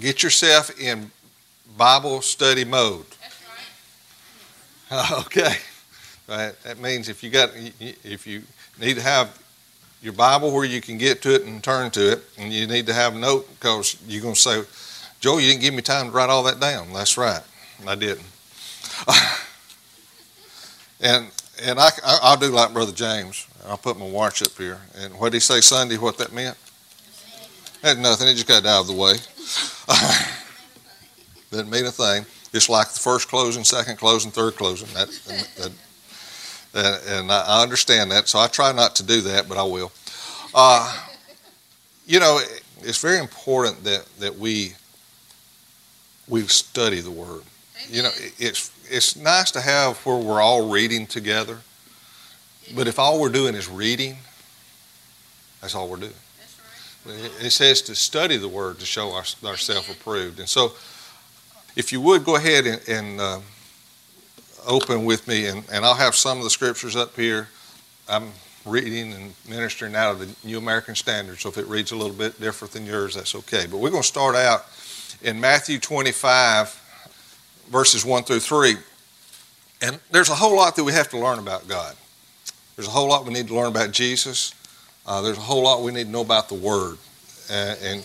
get yourself in Bible study mode. That's right. Okay, right. That means if you got if you need to have your Bible where you can get to it and turn to it, and you need to have a note because you're going to say, "Joe, you didn't give me time to write all that down." That's right, I didn't. and and I, I will do like Brother James. I'll put my watch up here. And what did he say Sunday? What that meant? Had nothing. It just got out of the way. Didn't mean a thing. It's like the first closing, second closing, third closing. That, that, that and I understand that, so I try not to do that, but I will. Uh, you know, it's very important that, that we we study the Word. You know, it's it's nice to have where we're all reading together, but if all we're doing is reading, that's all we're doing. It says to study the Word to show our, ourselves approved. And so, if you would go ahead and, and uh, open with me, and, and I'll have some of the scriptures up here. I'm reading and ministering out of the New American Standard, so if it reads a little bit different than yours, that's okay. But we're going to start out in Matthew 25 verses 1 through 3. And there's a whole lot that we have to learn about God. There's a whole lot we need to learn about Jesus. Uh, there's a whole lot we need to know about the Word. Uh, and,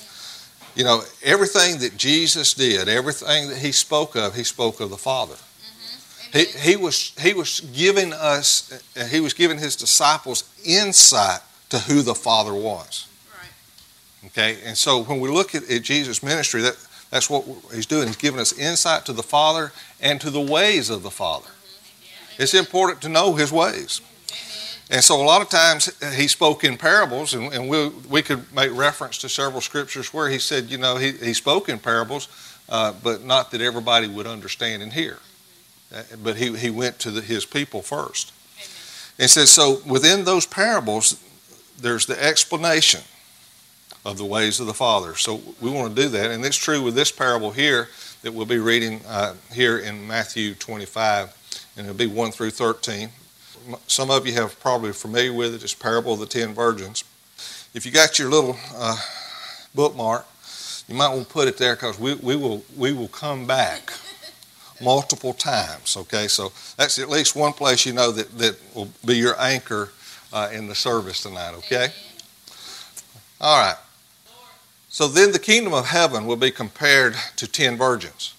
you know, everything that Jesus did, everything that he spoke of, he spoke of the Father. Mm-hmm. He, he, was, he was giving us, he was giving his disciples insight to who the Father was. Right. Okay, and so when we look at, at Jesus' ministry, that that's what he's doing. He's giving us insight to the Father and to the ways of the Father. It's important to know his ways. And so a lot of times he spoke in parables, and, and we, we could make reference to several scriptures where he said, you know, he, he spoke in parables, uh, but not that everybody would understand and hear. Uh, but he, he went to the, his people first. And says, so within those parables, there's the explanation of the ways of the Father. So we want to do that. And it's true with this parable here that we'll be reading uh, here in Matthew 25, and it'll be 1 through 13. Some of you have probably familiar with it. It's parable of the ten virgins. If you got your little uh, bookmark, you might want to put it there because we, we, will, we will come back multiple times. Okay, so that's at least one place you know that, that will be your anchor uh, in the service tonight. Okay? All right. So then the kingdom of heaven will be compared to ten virgins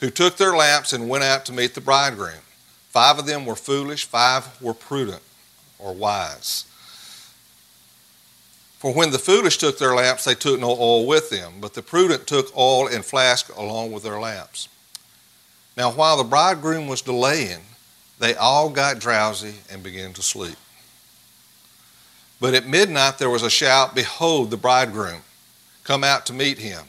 who took their lamps and went out to meet the bridegroom. Five of them were foolish, five were prudent or wise. For when the foolish took their lamps, they took no oil with them, but the prudent took oil in flask along with their lamps. Now, while the bridegroom was delaying, they all got drowsy and began to sleep. But at midnight there was a shout, Behold, the bridegroom! come out to meet him.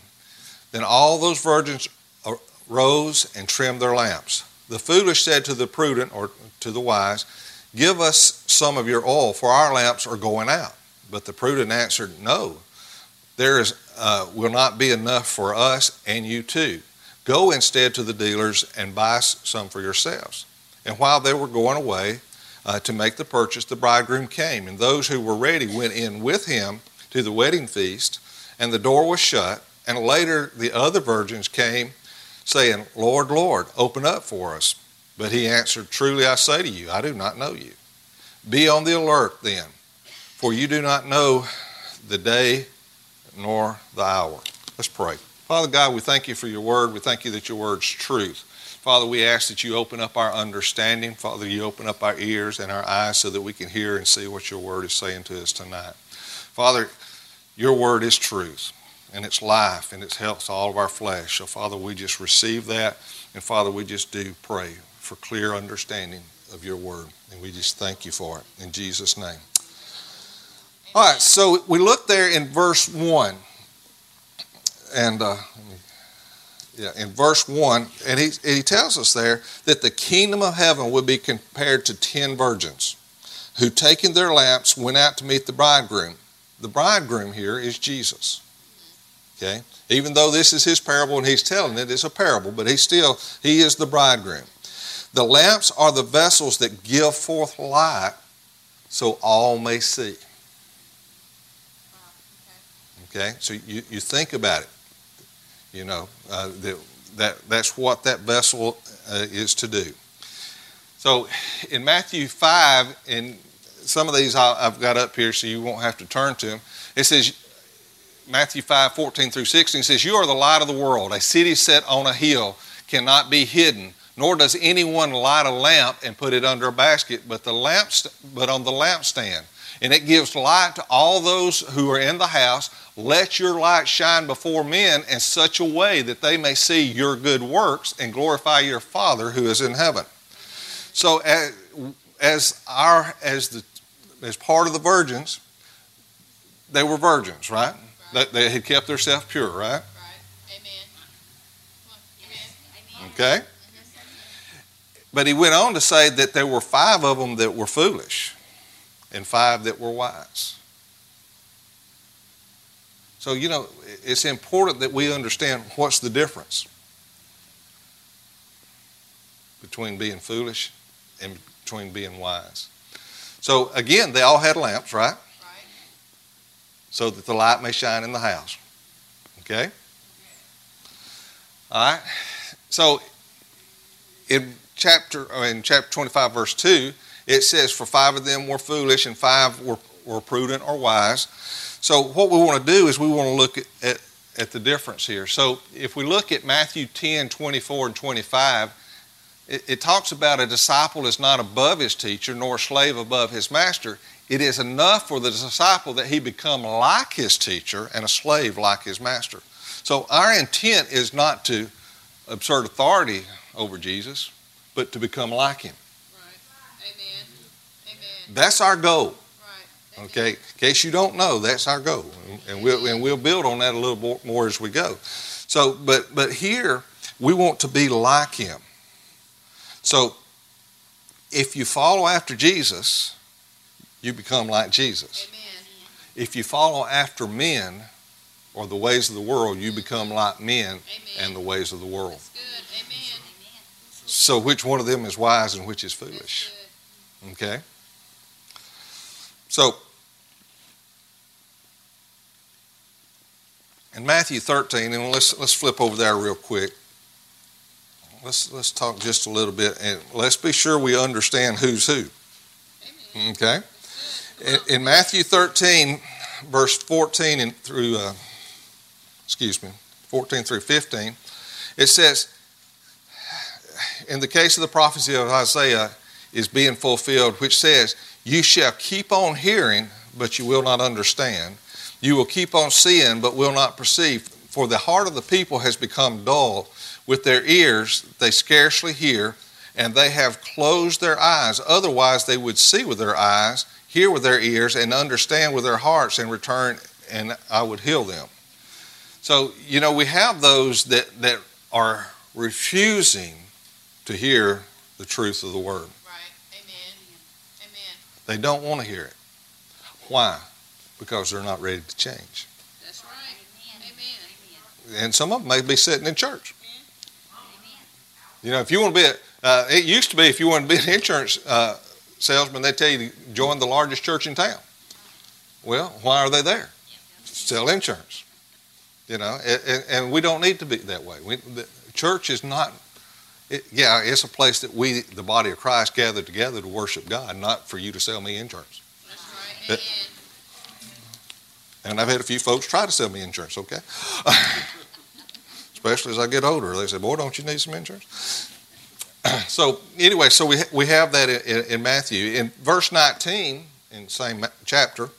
Then all those virgins uh, rose and trimmed their lamps. The foolish said to the prudent, or to the wise, Give us some of your oil, for our lamps are going out. But the prudent answered, No, there is, uh, will not be enough for us and you too. Go instead to the dealers and buy some for yourselves. And while they were going away uh, to make the purchase, the bridegroom came, and those who were ready went in with him to the wedding feast and the door was shut. And later the other virgins came, saying, Lord, Lord, open up for us. But he answered, Truly I say to you, I do not know you. Be on the alert then, for you do not know the day nor the hour. Let's pray. Father God, we thank you for your word. We thank you that your word's truth. Father, we ask that you open up our understanding. Father, you open up our ears and our eyes so that we can hear and see what your word is saying to us tonight. Father, your word is truth, and it's life, and it's health to all of our flesh. So, Father, we just receive that, and Father, we just do pray for clear understanding of your word, and we just thank you for it in Jesus' name. All right, so we look there in verse 1, and uh, yeah, in verse 1, and he, he tells us there that the kingdom of heaven would be compared to ten virgins who, taking their lamps, went out to meet the bridegroom the bridegroom here is Jesus. Okay? Even though this is his parable and he's telling it, it's a parable, but he still, he is the bridegroom. The lamps are the vessels that give forth light so all may see. Okay? So you, you think about it. You know, uh, that, that, that's what that vessel uh, is to do. So in Matthew 5, and some of these I've got up here so you won't have to turn to them, it says, Matthew 5, 14 through 16 says, You are the light of the world. A city set on a hill cannot be hidden, nor does anyone light a lamp and put it under a basket, but, the lamp, but on the lampstand. And it gives light to all those who are in the house. Let your light shine before men in such a way that they may see your good works and glorify your Father who is in heaven. So, as, as our as the as part of the virgins, they were virgins, right? That they had kept themselves pure, right? Right. Amen. Amen. Okay. But he went on to say that there were five of them that were foolish and five that were wise. So, you know, it's important that we understand what's the difference between being foolish and between being wise. So, again, they all had lamps, right? So that the light may shine in the house. Okay? All right. So, in chapter uh, in chapter 25 verse 2 it says for five of them were foolish and five were, were prudent or wise so what we want to do is we want to look at, at, at the difference here. So if we look at Matthew 10, 24 and 25, it, it talks about a disciple is not above his teacher, nor a slave above his master. It is enough for the disciple that he become like his teacher and a slave like his master. So our intent is not to assert authority over Jesus, but to become like him. Right. Amen. Amen. That's our goal. Right. Okay, in case you don't know, that's our goal, and we'll and we'll build on that a little more as we go. So, but but here we want to be like Him. So, if you follow after Jesus, you become like Jesus. Amen. If you follow after men or the ways of the world, you become like men Amen. and the ways of the world. Amen. So, which one of them is wise and which is foolish? Okay. So, in Matthew 13, and let's, let's flip over there real quick. Let's, let's talk just a little bit, and let's be sure we understand who's who. Okay? In, Matthew 13, verse 14 and through, uh, excuse me, 14 through 15, it says, in the case of the prophecy of Isaiah, is being fulfilled, which says, You shall keep on hearing, but you will not understand. You will keep on seeing, but will not perceive. For the heart of the people has become dull. With their ears they scarcely hear, and they have closed their eyes. Otherwise, they would see with their eyes, hear with their ears, and understand with their hearts, and return, and I would heal them. So, you know, we have those that, that are refusing to hear the truth of the word. Right. Amen. Amen. They don't want to hear it. Why? Because they're not ready to change. That's right. Amen. And some of them may be sitting in church. You know, if you want to be, a, uh, it used to be if you want to be an insurance uh, salesman, they tell you to join the largest church in town. Well, why are they there? Sell insurance. You know, and, and we don't need to be that way. We, the church is not it, yeah, it's a place that we, the body of Christ, gather together to worship God, not for you to sell me insurance. Right. It, and I've had a few folks try to sell me insurance, okay? Especially as I get older. They say, boy, don't you need some insurance? so, anyway, so we, we have that in, in Matthew. In verse 19, in same chapter,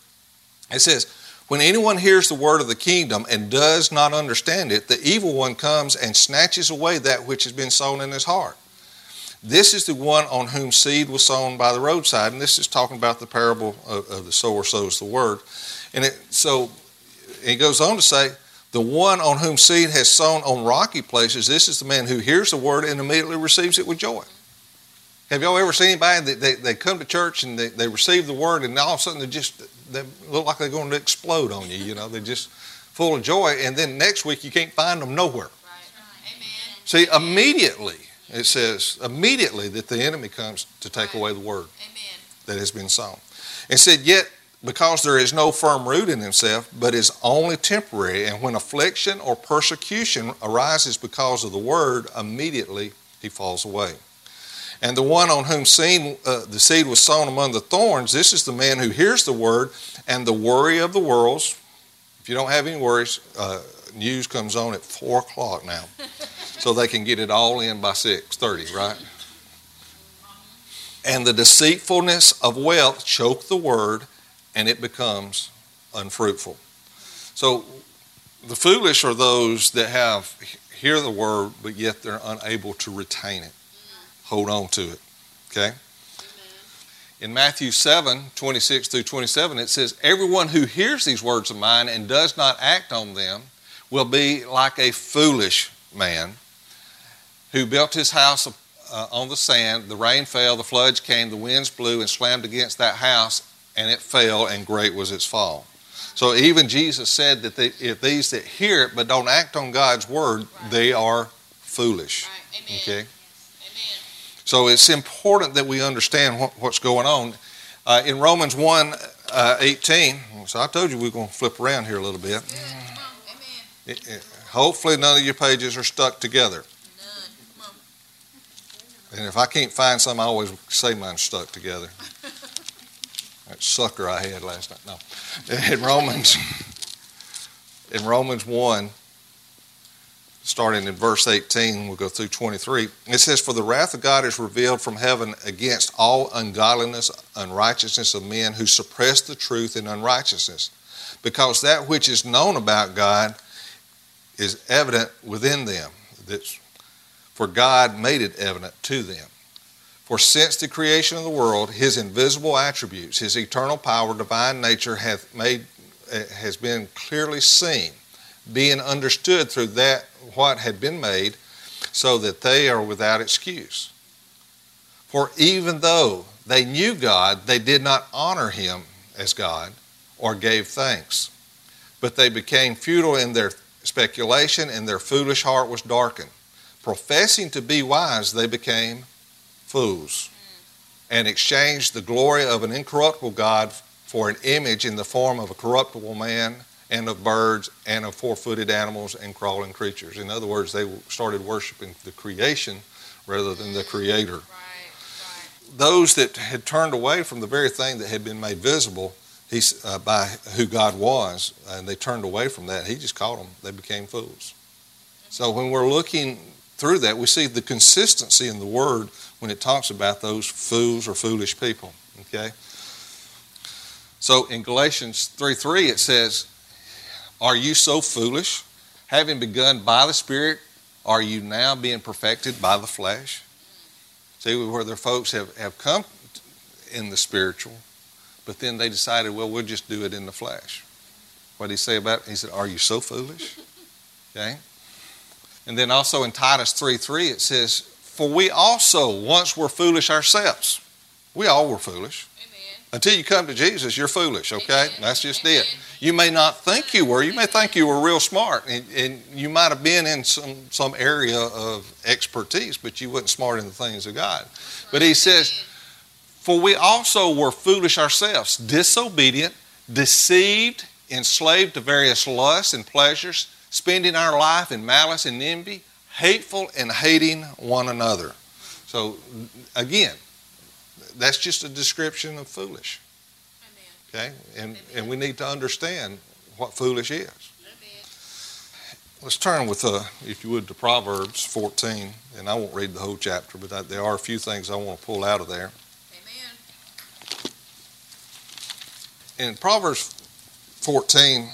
it says, when anyone hears the word of the kingdom and does not understand it, the evil one comes and snatches away that which has been sown in his heart. This is the one on whom seed was sown by the roadside, and this is talking about the parable of, of the sower sows the word. And it, so it goes on to say, the one on whom seed has sown on rocky places, this is the man who hears the word and immediately receives it with joy. Have y'all ever seen anybody that they, they come to church and they, they receive the word and all of a sudden they just they look like they're going to explode on you, you know, they're just full of joy and then next week you can't find them nowhere. Right. Amen. See, immediately it says immediately that the enemy comes to take right. away the word Amen. that has been sown. And said, Yet because there is no firm root in himself, but is only temporary. And when affliction or persecution arises because of the word, immediately he falls away. And the one on whom seed, uh, the seed was sown among the thorns, this is the man who hears the word, and the worry of the worlds. If you don't have any worries, uh, news comes on at four o'clock now, so they can get it all in by six thirty, right? And the deceitfulness of wealth choke the word, and it becomes unfruitful. So, the foolish are those that have hear the word, but yet they're unable to retain it hold on to it. Okay? In Matthew 7 26 through 27, it says, Everyone who hears these words of mine and does not act on them will be like a foolish man who built his house uh, on the sand. The rain fell, the floods came, the winds blew and slammed against that house, and it fell, and great was its fall. So even Jesus said that they, if these that hear it but don't act on God's word, right. they are foolish. Right. Okay? So it's important that we understand what, what's going on. Uh, in Romans 1 uh, 18, so I told you we are going to flip around here a little bit. It, it, hopefully, none of your pages are stuck together. And if I can't find some, I always say mine's stuck together. that sucker I had last night. No. In Romans, in Romans 1, starting in verse 18, we'll go through 23. It says, For the wrath of God is revealed from heaven against all ungodliness, unrighteousness of men who suppress the truth in unrighteousness, because that which is known about God is evident within them. That's, for God made it evident to them. For since the creation of the world, his invisible attributes, his eternal power, divine nature hath made eh, has been clearly seen, being understood through that what had been made, so that they are without excuse. For even though they knew God, they did not honor him as God or gave thanks. But they became futile in their speculation, and their foolish heart was darkened. Professing to be wise, they became fools and exchanged the glory of an incorruptible God for an image in the form of a corruptible man and of birds and of four footed animals and crawling creatures. In other words, they started worshiping the creation rather than the creator. Right, right. Those that had turned away from the very thing that had been made visible he's, uh, by who God was, and they turned away from that, he just called them, they became fools. So when we're looking through that, we see the consistency in the word when it talks about those fools or foolish people. Okay? So in Galatians 3 3, it says, are you so foolish? Having begun by the Spirit, are you now being perfected by the flesh? See, where their folks have, have come in the spiritual, but then they decided, well, we'll just do it in the flesh. What did he say about it? He said, Are you so foolish? Okay? And then also in Titus 3 3, it says, For we also once were foolish ourselves. We all were foolish. Amen. Until you come to Jesus, you're foolish, okay? Amen. That's just Amen. it. You may not think you were. You may think you were real smart, and, and, you might have been in some, some area of expertise, but you wasn't smart in the things of God. But he says, For we also were foolish ourselves, disobedient, deceived, enslaved to various lusts and pleasures, spending our life in malice and envy, hateful and hating one another. So, again, that's just a description of foolish. Okay? And, and we need to understand what foolish is. Let's turn with, uh, if you would, to Proverbs 14, and I won't read the whole chapter, but I, there are a few things I want to pull out of there. Amen. In Proverbs 14,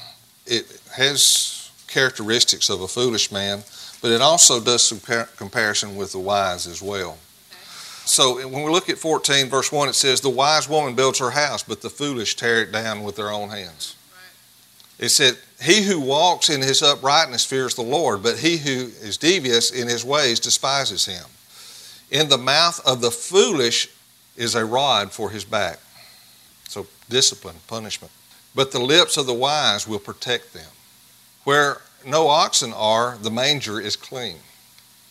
it has characteristics of a foolish man, but it also does some comparison with the wise as well. So when we look at 14, verse 1, it says, The wise woman builds her house, but the foolish tear it down with their own hands. It said, He who walks in his uprightness fears the Lord, but he who is devious in his ways despises him. In the mouth of the foolish is a rod for his back. So discipline, punishment. But the lips of the wise will protect them. Where no oxen are, the manger is clean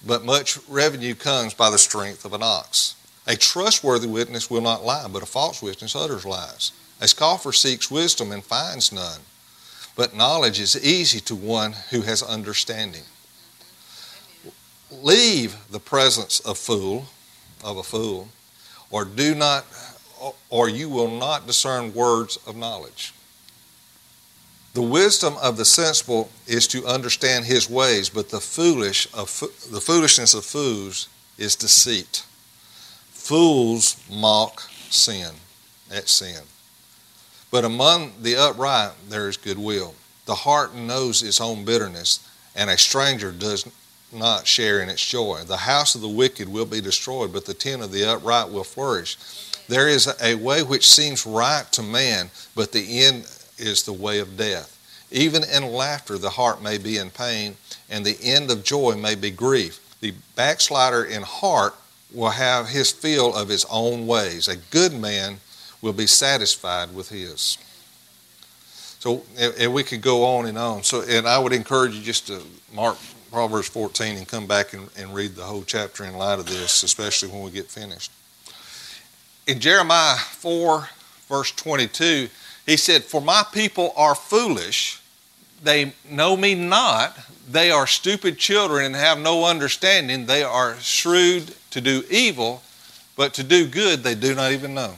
but much revenue comes by the strength of an ox. A trustworthy witness will not lie, but a false witness utters lies. A scoffer seeks wisdom and finds none, but knowledge is easy to one who has understanding. Leave the presence of fool, of a fool, or do not or you will not discern words of knowledge. The wisdom of the sensible is to understand his ways, but the foolish of the foolishness of fools is deceit. Fools mock sin at sin. But among the upright there is goodwill. The heart knows its own bitterness, and a stranger does not share in its joy. The house of the wicked will be destroyed, but the tent of the upright will flourish. There is a way which seems right to man, but the end is the way of death. Even in laughter, the heart may be in pain, and the end of joy may be grief. The backslider in heart will have his fill of his own ways. A good man will be satisfied with his. So, and we could go on and on. So, and I would encourage you just to mark Proverbs 14 and come back and, and read the whole chapter in light of this, especially when we get finished. In Jeremiah 4, verse 22, he said, For my people are foolish, they know me not, they are stupid children and have no understanding, they are shrewd to do evil, but to do good they do not even know.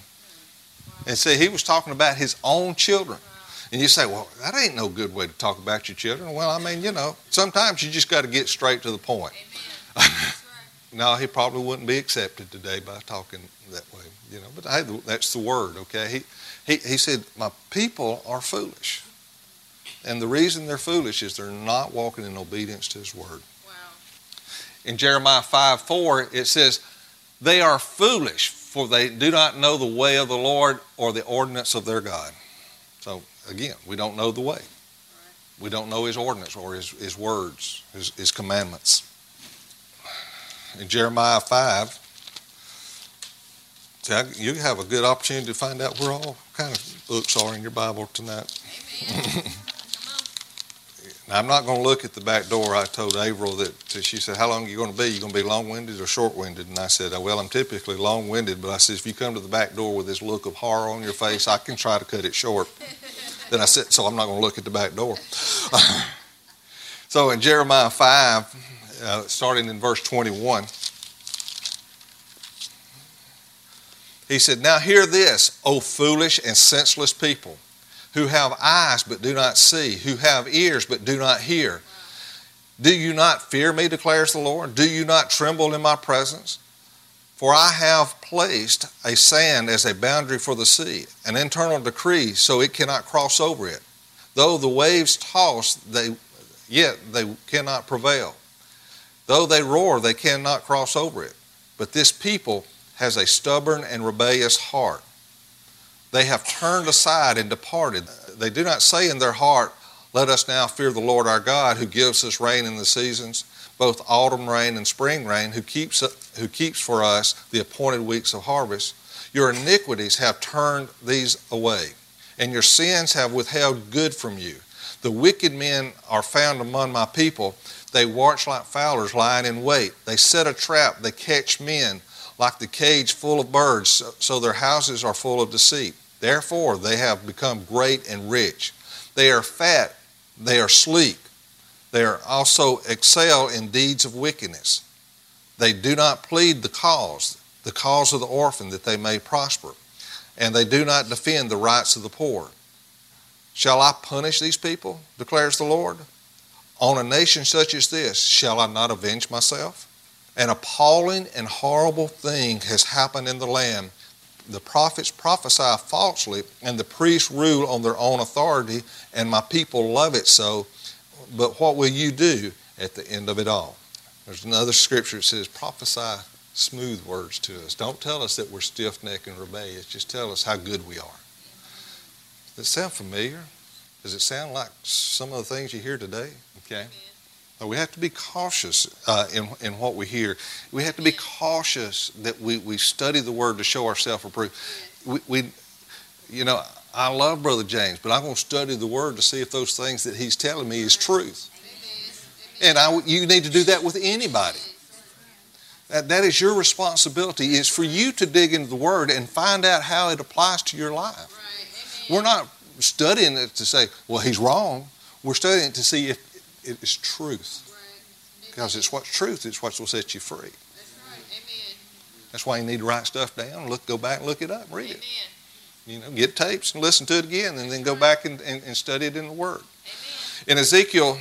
And see, he was talking about his own children. And you say, well, that ain't no good way to talk about your children. Well, I mean, you know, sometimes you just got to get straight to the point. no, he probably wouldn't be accepted today by talking that way, you know. But hey, that's the word, okay? He, he, he said, my people are foolish. And the reason they're foolish is they're not walking in obedience to his word. Wow. In Jeremiah 5 4, it says, They are foolish, for they do not know the way of the Lord or the ordinance of their God. So, again, we don't know the way. We don't know his ordinance or his, his words, his, his commandments. In Jeremiah 5, see, I, you have a good opportunity to find out where all kind of books are in your Bible tonight. Now, I'm not going to look at the back door. I told Averill that she said, How long are you going to be? You going to be long winded or short winded? And I said, oh, Well, I'm typically long winded, but I said, If you come to the back door with this look of horror on your face, I can try to cut it short. then I said, So I'm not going to look at the back door. so in Jeremiah 5, uh, starting in verse 21, he said, Now hear this, O foolish and senseless people who have eyes but do not see, who have ears but do not hear. Do you not fear me, declares the Lord? Do you not tremble in my presence? For I have placed a sand as a boundary for the sea, an internal decree so it cannot cross over it. Though the waves toss, they, yet they cannot prevail. Though they roar, they cannot cross over it. But this people has a stubborn and rebellious heart. They have turned aside and departed. They do not say in their heart, Let us now fear the Lord our God, who gives us rain in the seasons, both autumn rain and spring rain, who keeps, who keeps for us the appointed weeks of harvest. Your iniquities have turned these away, and your sins have withheld good from you. The wicked men are found among my people. They watch like fowlers lying in wait. They set a trap, they catch men like the cage full of birds, so their houses are full of deceit. Therefore, they have become great and rich. They are fat, they are sleek. They are also excel in deeds of wickedness. They do not plead the cause, the cause of the orphan, that they may prosper, and they do not defend the rights of the poor. Shall I punish these people, declares the Lord? On a nation such as this, shall I not avenge myself? An appalling and horrible thing has happened in the land the prophets prophesy falsely, and the priests rule on their own authority, and my people love it so. But what will you do at the end of it all? There's another scripture that says, prophesy smooth words to us. Don't tell us that we're stiff necked and rebellious. Just tell us how good we are. Does it sound familiar? Does it sound like some of the things you hear today? Okay. We have to be cautious uh, in, in what we hear. We have to be cautious that we, we study the Word to show ourselves approved. We, we, you know, I love Brother James, but I'm going to study the Word to see if those things that he's telling me is truth. And I, you need to do that with anybody. That, that is your responsibility. Is for you to dig into the Word and find out how it applies to your life. We're not studying it to say, well, he's wrong. We're studying it to see if it is truth. Because it's what's truth, it's what will set you free. That's right. Amen. That's why you need to write stuff down, look, go back and look it up, read it. You know, get tapes and listen to it again, and then go back and, and, and study it in the Word. In Ezekiel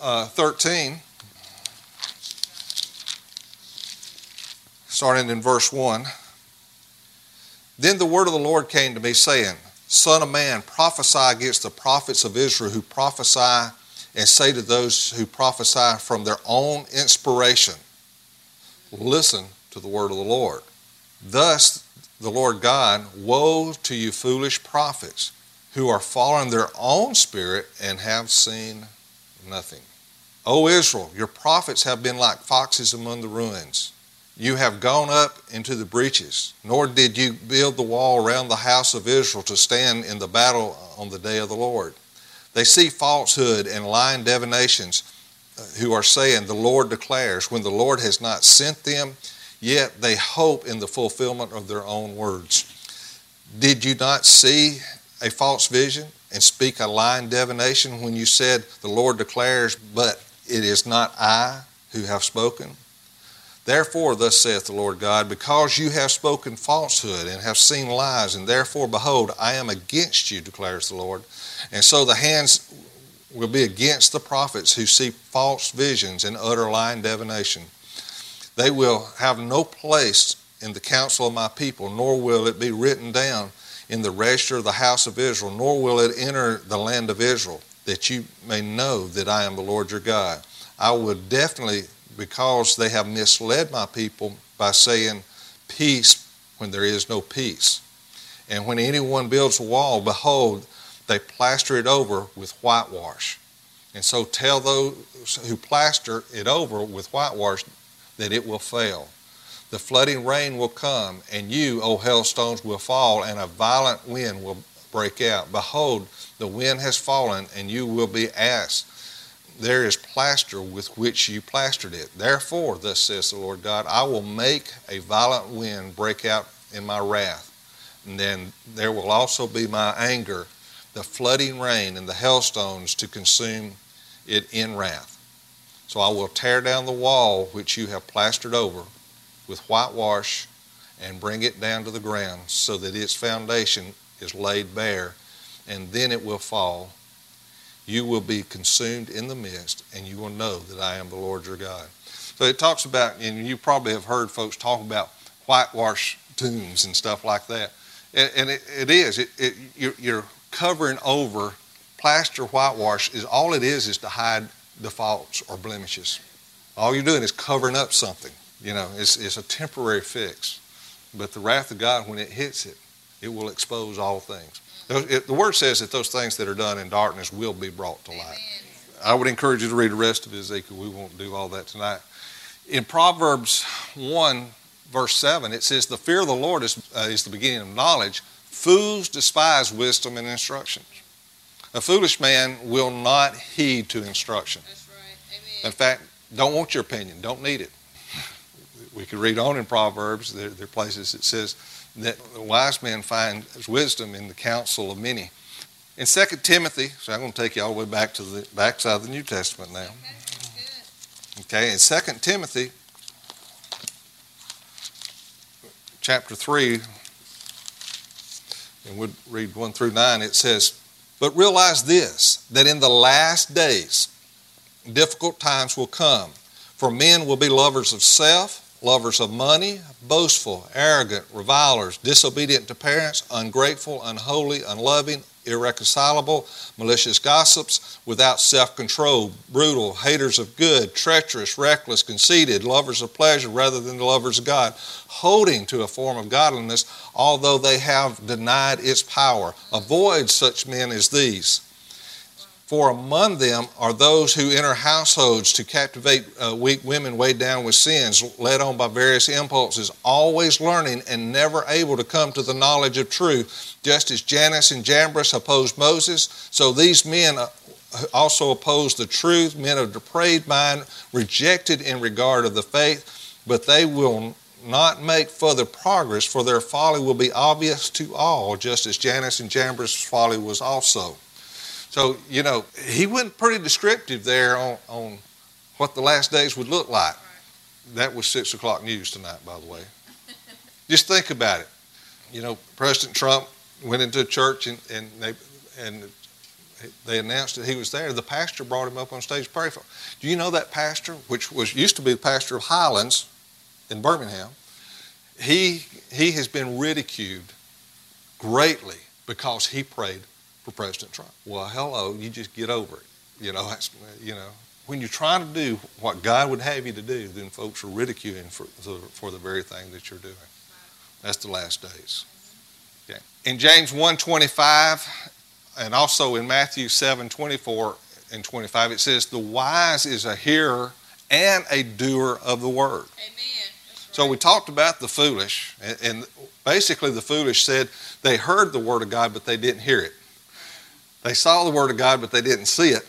uh, 13, starting in verse 1, then the word of the Lord came to me, saying, Son of man, prophesy against the prophets of Israel who prophesy, and say to those who prophesy from their own inspiration, Listen to the word of the Lord. Thus, the Lord God, Woe to you, foolish prophets, who are following their own spirit and have seen nothing. O Israel, your prophets have been like foxes among the ruins. You have gone up into the breaches, nor did you build the wall around the house of Israel to stand in the battle on the day of the Lord. They see falsehood and lying divinations, uh, who are saying, The Lord declares, when the Lord has not sent them, yet they hope in the fulfillment of their own words. Did you not see a false vision and speak a lying divination when you said, The Lord declares, but it is not I who have spoken? Therefore, thus saith the Lord God, because you have spoken falsehood and have seen lies, and therefore, behold, I am against you, declares the Lord. And so the hands will be against the prophets who see false visions and utter lying divination. They will have no place in the council of my people, nor will it be written down in the register of the house of Israel, nor will it enter the land of Israel, that you may know that I am the Lord your God. I will definitely because they have misled my people by saying peace when there is no peace. And when anyone builds a wall, behold, they plaster it over with whitewash. And so tell those who plaster it over with whitewash that it will fail. The flooding rain will come, and you, O hailstones, will fall, and a violent wind will break out. Behold, the wind has fallen, and you will be asked, there is plaster with which you plastered it. Therefore, thus says the Lord God, I will make a violent wind break out in my wrath. And then there will also be my anger, the flooding rain, and the hailstones to consume it in wrath. So I will tear down the wall which you have plastered over with whitewash and bring it down to the ground so that its foundation is laid bare, and then it will fall you will be consumed in the midst, and you will know that I am the Lord your God. So it talks about, and you probably have heard folks talk about whitewash tombs and stuff like that. And, and it, it is. It, it, you're, you're covering over plaster whitewash is all it is is to hide the faults or blemishes. All you're doing is covering up something. You know, it's, it's a temporary fix. But the wrath of God, when it hits it, it will expose all things. The word says that those things that are done in darkness will be brought to light. I would encourage you to read the rest of Ezekiel. We won't do all that tonight. In Proverbs 1, verse 7, it says, The fear of the Lord is, uh, is the beginning of knowledge. Fools despise wisdom and instructions. A foolish man will not heed to instruction. That's right. Amen. In fact, don't want your opinion, don't need it. We could read on in Proverbs, there, there are places that says, that the wise man finds wisdom in the counsel of many. In 2 Timothy, so I'm going to take you all the way back to the backside of the New Testament now. Okay, in 2 Timothy chapter 3, and we'll read 1 through 9, it says, But realize this, that in the last days difficult times will come, for men will be lovers of self lovers of money, boastful, arrogant, revilers, disobedient to parents, ungrateful, unholy, unloving, irreconcilable, malicious gossips, without self control, brutal, haters of good, treacherous, reckless, conceited, lovers of pleasure rather than the lovers of God, holding to a form of godliness, although they have denied its power. Avoid such men as these. For among them are those who enter households to captivate uh, weak women weighed down with sins, led on by various impulses, always learning and never able to come to the knowledge of truth. Just as Jannes and Jambres opposed Moses, so these men uh, also opposed the truth, men of depraved mind, rejected in regard of the faith, but they will not make further progress, for their folly will be obvious to all, just as Jannes and Jambres' folly was also. So, you know, he went pretty descriptive there on, on what the last days would look like. That was six o'clock news tonight, by the way. Just think about it. You know, President Trump went into a church and, and they and they announced that he was there. The pastor brought him up on stage to pray for. Him. Do you know that pastor, which was used to be the pastor of Highlands in Birmingham? He he has been ridiculed greatly because he prayed for President Trump. Well, hello, you just get over it. You know, that's, you know, when you're trying to do what God would have you to do, then folks are ridiculing for the, for the very thing that you're doing. That's the last days. Okay. In James 1:25 and also in Matthew 7:24 and 25 it says the wise is a hearer and a doer of the word. Amen. So we talked about the foolish and, and basically the foolish said they heard the word of God but they didn't hear it. They saw the Word of God, but they didn't see it.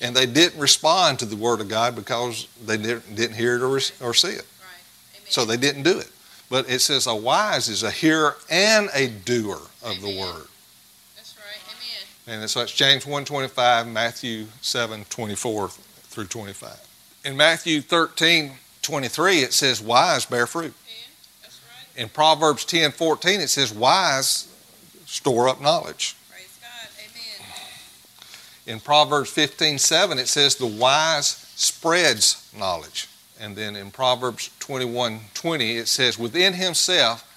And they didn't respond to the Word of God because they didn't, didn't hear it or, or see it. Right. So they didn't do it. But it says a wise is a hearer and a doer of the Word. That's right. Amen. And so it's James 1.25, Matthew 7.24 through 25. In Matthew 13.23, it says wise bear fruit. Amen. That's right. In Proverbs 10.14, it says wise store up knowledge. Praise God. Amen. In Proverbs 15 7, it says, The wise spreads knowledge. And then in Proverbs 21 20, it says, Within himself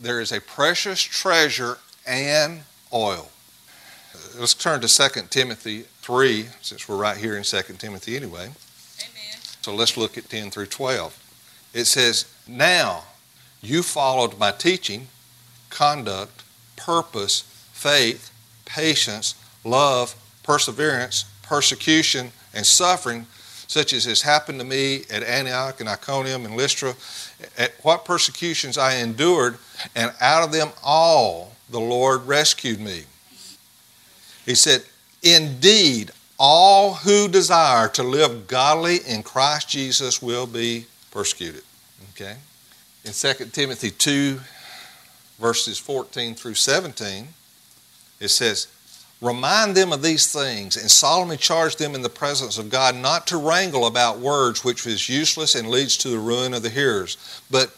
there is a precious treasure and oil. Let's turn to 2 Timothy 3, since we're right here in 2 Timothy anyway. Amen. So let's look at 10 through 12. It says, Now you followed my teaching, conduct, purpose, faith, patience, love, perseverance, persecution, and suffering, such as has happened to me at Antioch and Iconium and Lystra, at what persecutions I endured, and out of them all the Lord rescued me. He said, Indeed, all who desire to live godly in Christ Jesus will be persecuted. Okay? In 2 Timothy 2, verses 14 through 17, it says, Remind them of these things and solemnly charge them in the presence of God not to wrangle about words which is useless and leads to the ruin of the hearers. But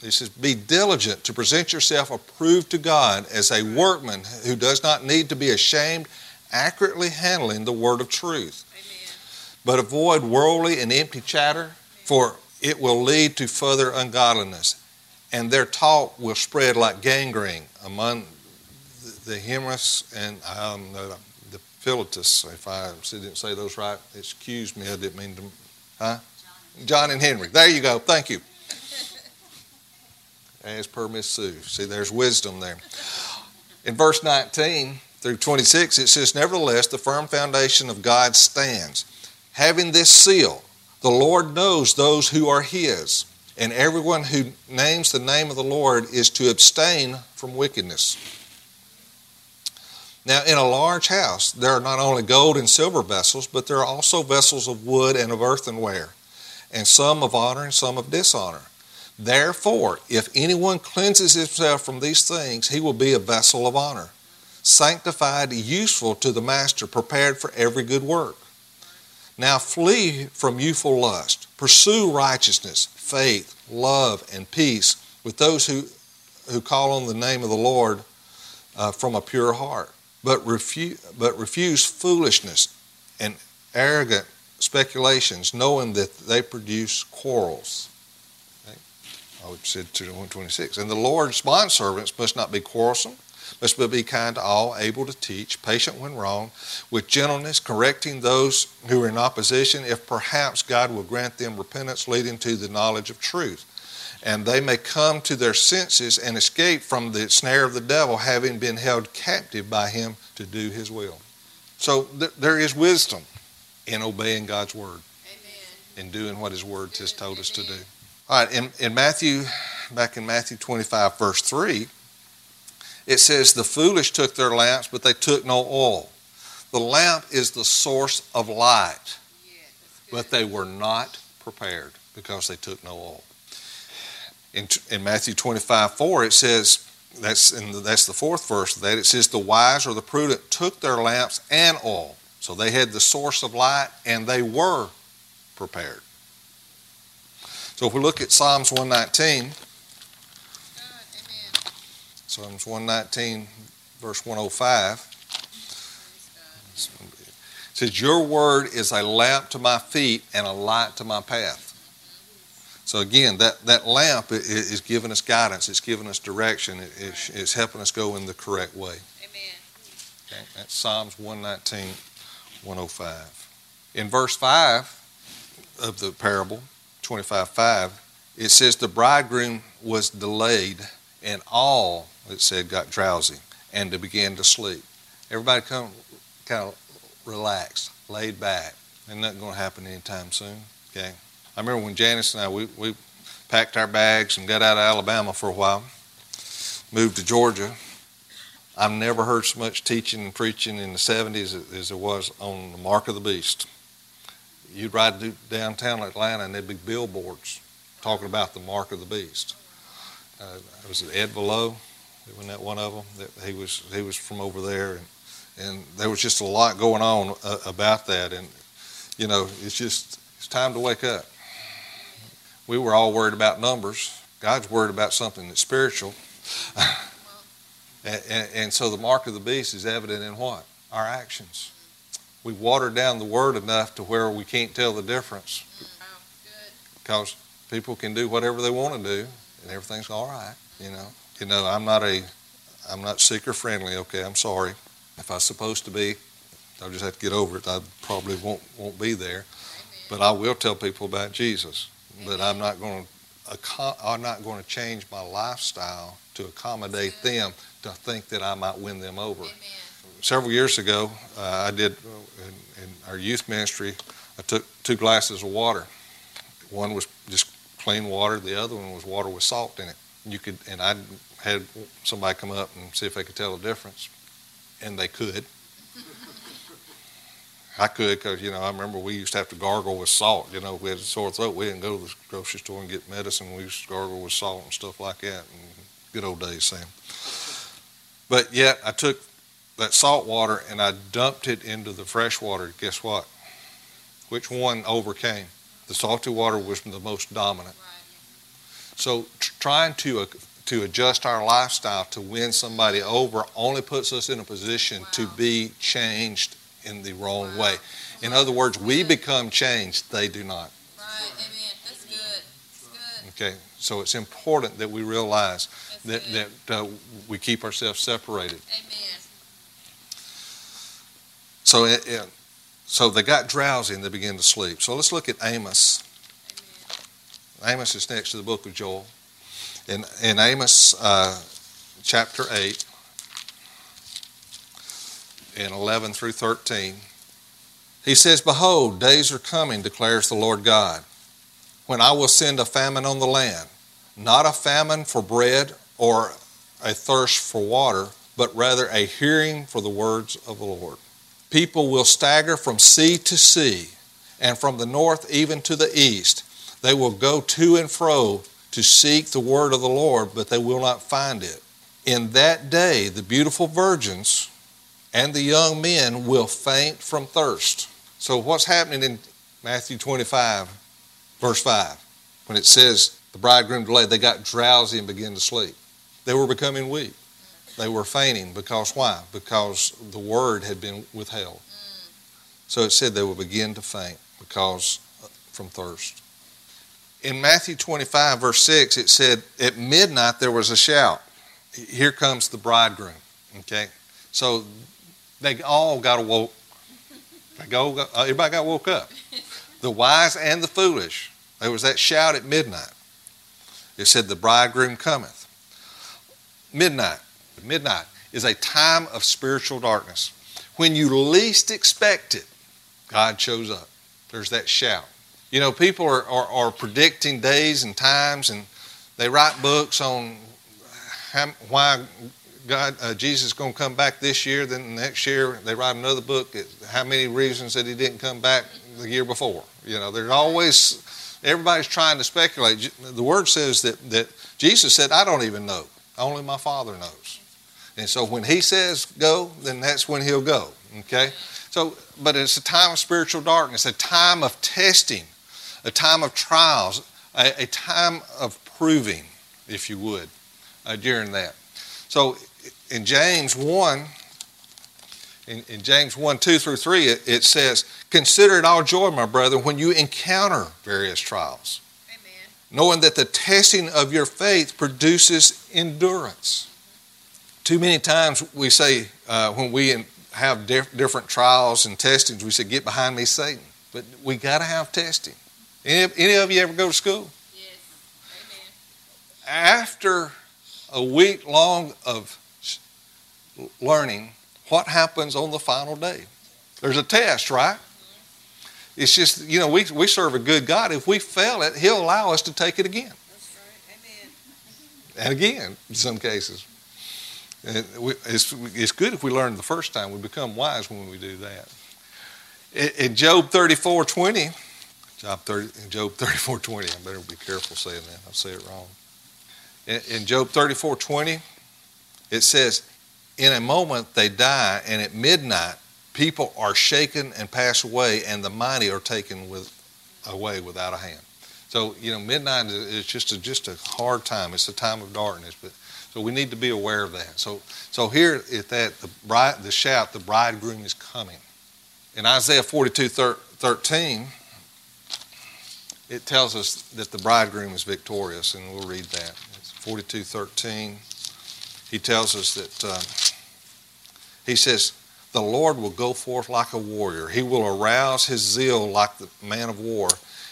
he says, Be diligent to present yourself approved to God as a workman who does not need to be ashamed, accurately handling the word of truth. Amen. But avoid worldly and empty chatter, for it will lead to further ungodliness, and their talk will spread like gangrene among the, humerus and um, the, the philetus. If I didn't say those right, excuse me, I didn't mean to. Huh? John and Henry. There you go. Thank you. As per Miss Sue. See, there's wisdom there. In verse 19 through 26, it says, Nevertheless, the firm foundation of God stands, having this seal The Lord knows those who are His, and everyone who names the name of the Lord is to abstain from wickedness. Now, in a large house, there are not only gold and silver vessels, but there are also vessels of wood and of earthenware, and some of honor and some of dishonor. Therefore, if anyone cleanses himself from these things, he will be a vessel of honor, sanctified, useful to the master, prepared for every good work. Now flee from youthful lust, pursue righteousness, faith, love, and peace with those who, who call on the name of the Lord uh, from a pure heart. But refuse, but refuse foolishness and arrogant speculations, knowing that they produce quarrels. I would oh, said to 126. And the Lord's bondservants must not be quarrelsome, must be kind to all, able to teach, patient when wrong, with gentleness, correcting those who are in opposition, if perhaps God will grant them repentance leading to the knowledge of truth. And they may come to their senses and escape from the snare of the devil, having been held captive by him to do his will. So th- there is wisdom in obeying God's word, Amen. in doing what his word has told us to do. All right, in, in Matthew, back in Matthew 25, verse 3, it says, The foolish took their lamps, but they took no oil. The lamp is the source of light, Yeah, but they were not prepared because they took no oil. In, in Matthew 25 4, it says, that's, the, that's the fourth verse that, it says, The wise or the prudent took their lamps and oil. So they had the source of light and they were prepared. So if we look at Psalms 119, God. Psalms 119, verse 105. Praise It says, Your word is a lamp to my feet and a light to my path. So again, that, that lamp is giving us guidance, it's giving us direction, it- it's, it's helping us go in the correct way. Amen. Okay? That's Psalms 119, 105. In verse 5 of the parable, 25 5, it says, The bridegroom was delayed, and all, it said, got drowsy and they began to sleep. Everybody come kind of relaxed, laid back. Ain't nothing going to happen anytime soon. Okay. I remember when Janice and I we, we packed our bags and got out of Alabama for a while, moved to Georgia. I've never heard so much teaching and preaching in the 70s as- there was on the mark of the beast. You'd ride downtown Atlanta and there'd be billboards talking about the mark of the beast. Uh, was it Ed Velo? Wasn't that one of them? That he was he was from over there, and and there was just a lot going on uh, about that. And you know, it's just it's time to wake up. We were all worried about numbers. God's worried about something that's spiritual. and, and, and so the mark of the beast is evident in what? Our actions. We watered down the word enough to where we can't tell the difference because people can do whatever they want to do and everything's all right you know you know i'm not a i'm not seeker friendly okay i'm sorry if i'm supposed to be i'll just have to get over it i probably won't won't be there but i will tell people about jesus but i'm not going to i'm not going to change my lifestyle to accommodate them to think that i might win them over Amen. several years ago, uh, I did uh, in, in our youth ministry. I took two glasses of water. One was just plain water. The other one was water with salt in it. You could, and I had somebody come up and see if they could tell the difference, and they could. I could because you know I remember we used to have to gargle with salt. You know, if we had a sore throat, we didn't go to the grocery store and get medicine. We used to gargle with salt and stuff like that. And good old days, Sam. But yet I took that salt water and I dumped it into the fresh water. Guess what? Which one overcame? The salty water was the most dominant. So tr- trying to uh, to adjust our lifestyle to win somebody over only puts us in a position to be changed in the wrong Wow. way. In other words, we become changed; they do not. Right. Amen. That's good. That's good. Okay, so it's important that we realize That's that good. that uh, we keep ourselves separated. Amen. So it, it, so they got drowsy and they began to sleep. So let's look at Amos. Amen. Amos is next to the book of Joel. In, in Amos uh, chapter 8, in 11 through 13, he says, Behold, days are coming, declares the Lord God, when I will send a famine on the land, not a famine for bread or a thirst for water, but rather a hearing for the words of the Lord. People will stagger from sea to sea, and from the north even to the east. They will go to and fro to seek the word of the Lord, but they will not find it. In that day, the beautiful virgins and the young men will faint from thirst. So, what's happening in Matthew 25, verse 5, when it says the bridegroom delayed, they got drowsy and began to sleep? They were becoming weak. They were fainting because why? Because the word had been withheld. So it said they would begin to faint because uh, from thirst. In Matthew 25, verse 6, it said, At midnight there was a shout. Here comes the bridegroom. Okay? So they all got awoke. They go, uh, everybody got woke up. The wise and the foolish. There was that shout at midnight. It said, The bridegroom cometh. Midnight. Midnight is a time of spiritual darkness. When you least expect it, God shows up. There's that shout. You know, people are, are, are predicting days and times, and they write books on how, why God, uh, Jesus is going to come back this year. Then next year, they write another book. How many reasons that he didn't come back the year before? You know, there's always everybody's trying to speculate. The word says that, that Jesus said, I don't even know. Only my Father knows. And so when he says go, then that's when he'll go. Okay? So, but it's a time of spiritual darkness, a time of testing, a time of trials, a, a time of proving, if you would, uh, during that. So in James 1, in, in, James 1 2 through 3, it, it, says, Consider it all joy, my brother, when you encounter various trials, Amen. knowing that the testing of your faith produces endurance. Too many times we say, uh, when we have diff- different trials and testings, we say, Get behind me, Satan. But we got to have testing. Any, any of you ever go to school? Yes. Amen. After a week long of learning, what happens on the final day? There's a test, right? It's just, you know, we, we serve a good God. If we fail it, He'll allow us to take it again. That's right. Amen. And again, in some cases. It's, it's good if we learn the first time. We become wise when we do that. In Job 34 20, Job, 30, Job 34 20, I better be careful saying that. I'll say it wrong. In, in Job 34 20, it says, In a moment they die, and at midnight people are shaken and pass away, and the mighty are taken with, away without a hand. So, you know, midnight is just a, just a hard time. It's a time of darkness, but so we need to be aware of that. So, so here at that, the, bride, the shout, the bridegroom is coming. In Isaiah 42 13, it tells us that the bridegroom is victorious, and we'll read that. 42:13, he tells us that uh, he says, "The Lord will go forth like a warrior. He will arouse his zeal like the man of war.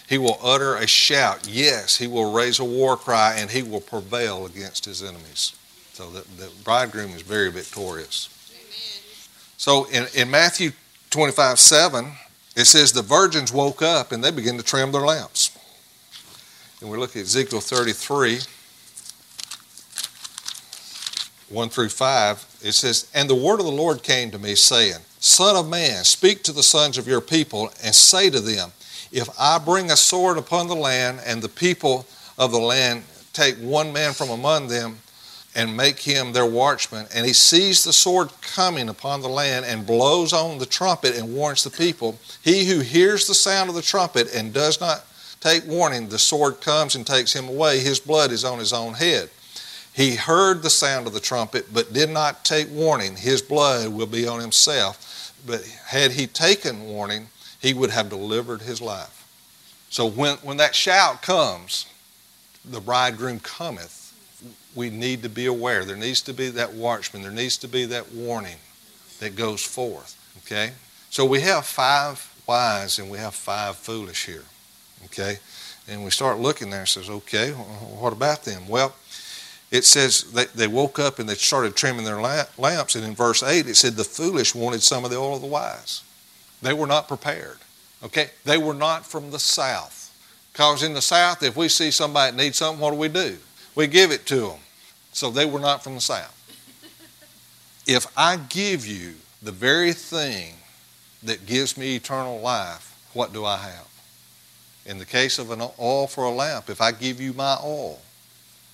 He will utter a shout. Yes, he will raise a war cry, and he will prevail against his enemies." So the, the bridegroom is very victorious. Amen. So in, in Matthew 25 7, it says, The virgins woke up and they began to trim their lamps. And we look at Ezekiel 33. 1 through 5, it says, And the word of the Lord came to me, saying, Son of man, speak to the sons of your people, and say to them, If I bring a sword upon the land, and the people of the land take one man from among them, and make him their watchman, and he sees the sword coming upon the land, and blows on the trumpet and warns the people, he who hears the sound of the trumpet and does not take warning, the sword comes and takes him away, his blood is on his own head. He heard the sound of the trumpet, but did not take warning. His blood will be on himself. But had he taken warning, he would have delivered his life. So when, when that shout comes, the bridegroom cometh, we need to be aware. There needs to be that watchman. There needs to be that warning that goes forth. Okay? So we have five wise and we have five foolish here. Okay? And we start looking there and says, okay, what about them? Well, it says they, they woke up and they started trimming their lamps. And in verse 8, it said the foolish wanted some of the oil of the wise. They were not prepared. Okay? They were not from the south. Because in the south, if we see somebody that needs something, what do we do? We give it to them. So they were not from the south. If I give you the very thing that gives me eternal life, what do I have? In the case of an oil for a lamp, if I give you my oil,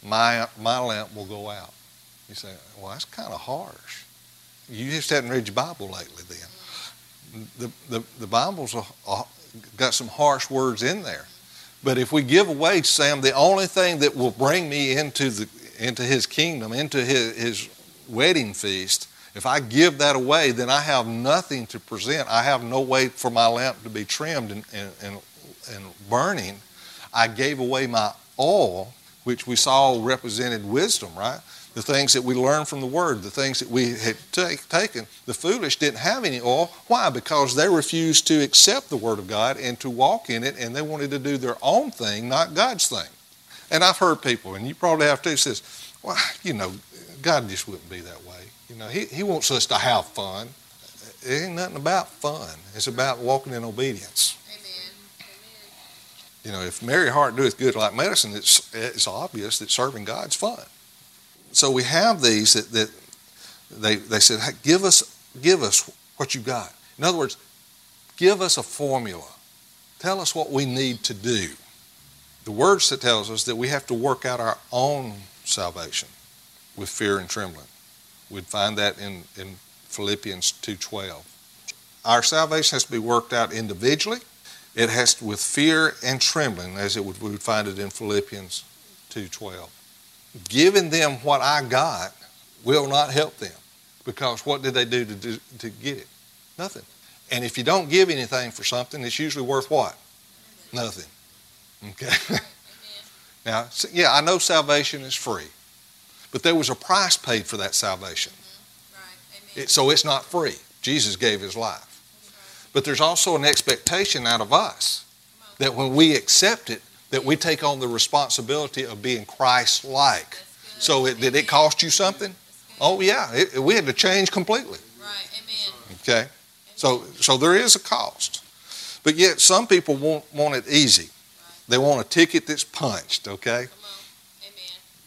my, my lamp will go out. You say, well, that's kind of harsh. You just haven't read your Bible lately then. The, the, the Bible's a, a, got some harsh words in there. But if we give away, Sam, the only thing that will bring me into, the, into his kingdom, into his, his wedding feast, if I give that away, then I have nothing to present. I have no way for my lamp to be trimmed and, and, and, and burning. I gave away my oil which we saw represented wisdom, right? The things that we learned from the Word, the things that we had take, taken. The foolish didn't have any oil. Why? Because they refused to accept the Word of God and to walk in it, and they wanted to do their own thing, not God's thing. And I've heard people, and you probably have too, says, well, you know, God just wouldn't be that way. You know, He, he wants us to have fun. It ain't nothing about fun. It's about walking in obedience. You know, if merry heart doeth good like medicine, it's, it's obvious that serving God's fun. So we have these that, that they, they said, hey, give us, give us what you got. In other words, give us a formula. Tell us what we need to do. the words that tells us that we have to work out our own salvation with fear and trembling. We'd find that in, in Philippians 2.12. Our salvation has to be worked out individually. It has to, with fear and trembling, as it would, we would find it in Philippians 2.12. Giving them what I got will not help them because what did they do to, do to get it? Nothing. And if you don't give anything for something, it's usually worth what? Nothing. Okay. now, yeah, I know salvation is free, but there was a price paid for that salvation. Mm-hmm. Right. It, so it's not free. Jesus gave his life. But there's also an expectation out of us that when we accept it, that we take on the responsibility of being Christ-like. So it, did it cost you something? Oh yeah, it, we had to change completely. Right. Amen. Okay, so so there is a cost, but yet some people want want it easy. They want a ticket that's punched. Okay.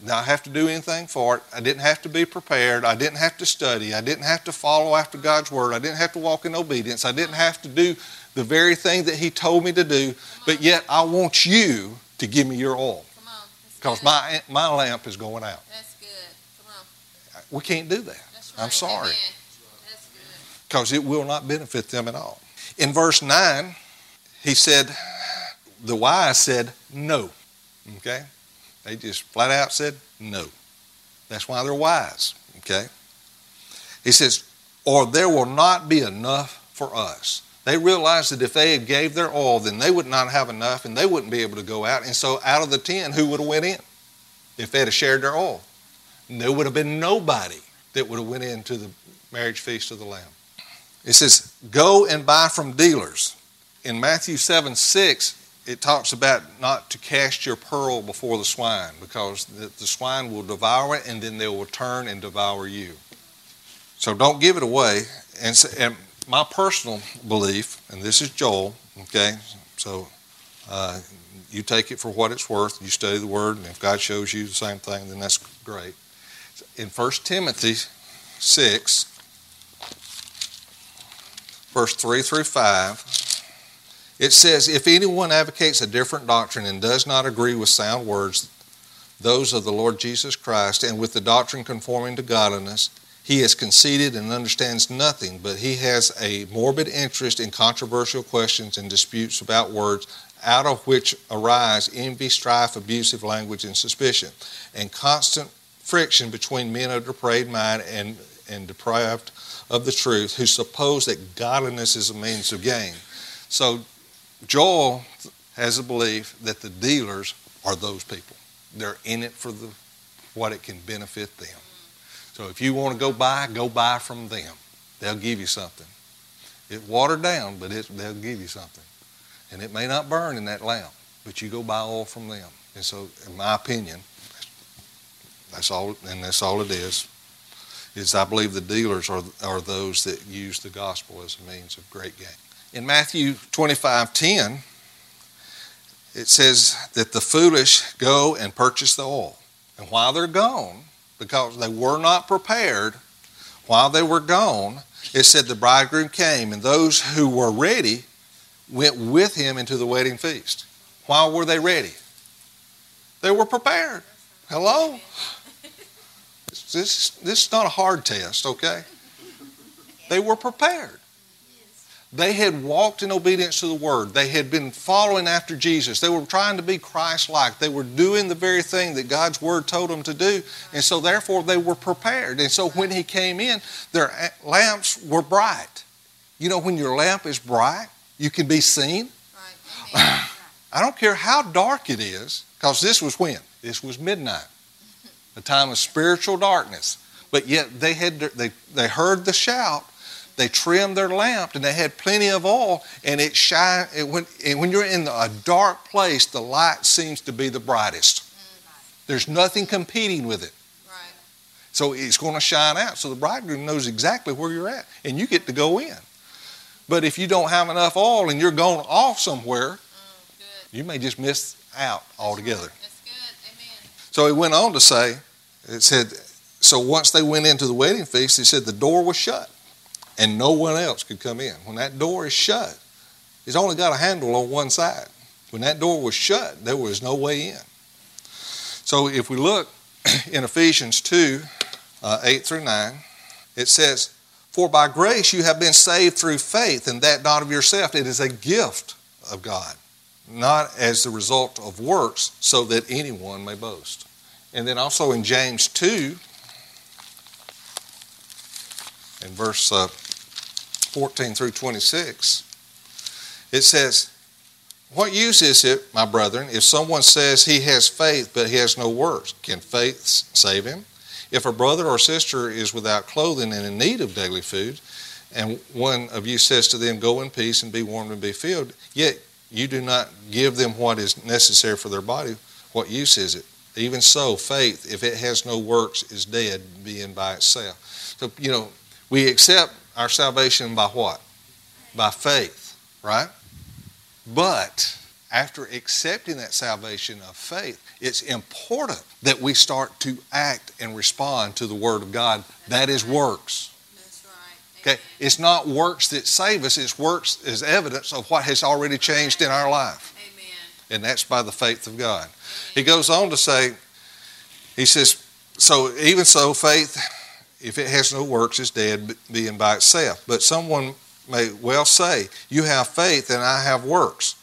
Come on. Amen. Now I have to do anything for it. I didn't have to be prepared. I didn't have to study. I didn't have to follow after God's word. I didn't have to walk in obedience. I didn't have to do the very thing that He told me to do. But yet I want you to give me your oil Come on. That's because my my lamp is going out. That's good. Come on. We can't do that That's I'm sorry. That's good. because it will not benefit them at all. In verse 9, he said, the wise said no. Okay? They just flat out said no. That's why they're wise. Okay? He says, or there will not be enough for us. They realized that if they had gave their all, then they would not have enough and they wouldn't be able to go out. And so out of the ten, who would have went in? If they had shared their all. There would have been nobody that would have went into the marriage feast of the Lamb. It says, go and buy from dealers. In Matthew 7 6, it talks about not to cast your pearl before the swine because the, the swine will devour it and then they will turn and devour you. So don't give it away. And, so, and my personal belief, and this is Joel, okay, so uh, you take it for what it's worth. You study the Word, and if God shows you the same thing, then that's great. In 1 Timothy 6, verse 3 through 5, it says, If anyone advocates a different doctrine and does not agree with sound words, those of the Lord Jesus Christ, and with the doctrine conforming to godliness, he is conceited and understands nothing, but he has a morbid interest in controversial questions and disputes about words, out of which arise envy, strife, abusive language, and suspicion, and constant friction between men of depraved mind and, and deprived of the truth, who suppose that godliness is a means of gain. So Joel has a belief that the dealers are those people. They're in it for the what it can benefit them. So if you want to go buy, go buy from them. They'll give you something. It watered down, but it, they'll give you something. And it may not burn in that lamp, but you go buy oil from them. And so, in my opinion, that's all, and that's all it is. Is I believe the dealers are are those that use the gospel as a means of great gain. In Matthew twenty five ten, it says that the foolish go and purchase the oil, and while they're gone, because they were not prepared, while they were gone, it said the bridegroom came, and those who were ready went with him into the wedding feast. Why were they ready? They were prepared. Hello? This, this is not a hard test, okay? They were prepared. They had walked in obedience to the word. They had been following after Jesus. They were trying to be Christ like. They were doing the very thing that God's word told them to do. And so, therefore, they were prepared. And so, when He came in, their lamps were bright. You know, when your lamp is bright, you can be seen. Right. I don't care how dark it is, because this was when? This was midnight, a time of spiritual darkness. But yet they had they they heard the shout, they trimmed their lamp, and they had plenty of oil, and it shine. It when and when you're in a dark place, the light seems to be the brightest. There's nothing competing with it, Right. so it's going to shine out. So the bridegroom knows exactly where you're at, and you get to go in. But if you don't have enough oil and you're going off somewhere, Mm, you may just miss out altogether. That's good. Amen. So he went on to say, it said, so once they went into the wedding feast, he said the door was shut and no one else could come in. When that door is shut, it's only got a handle on one side. When that door was shut, there was no way in. So if we look in Ephesians 2 uh, 8 through 9, it says, For by grace you have been saved through faith, and that not of yourself. It is a gift of God, not as the result of works, so that anyone may boast. And then also in James 2, in verse uh, 14 through 26, it says, What use is it, my brethren, if someone says he has faith but he has no works? Can faith save him? If a brother or sister is without clothing and in need of daily food, and one of you says to them, Go in peace and be warmed and be filled, yet you do not give them what is necessary for their body, what use is it? Even so, faith, if it has no works, is dead, being by itself. So, you know, we accept our salvation by what? By faith, right? But after accepting that salvation of faith, it's important that we start to act and respond to the Word of God. That is works. That's right. Okay? It's not works that save us, it's works as evidence of what has already changed in our life. Amen. And that's by the faith of God. He goes on to say, he says, so even so, faith, if it has no works, it's dead, being by itself. But someone may well say, You have faith and I have works.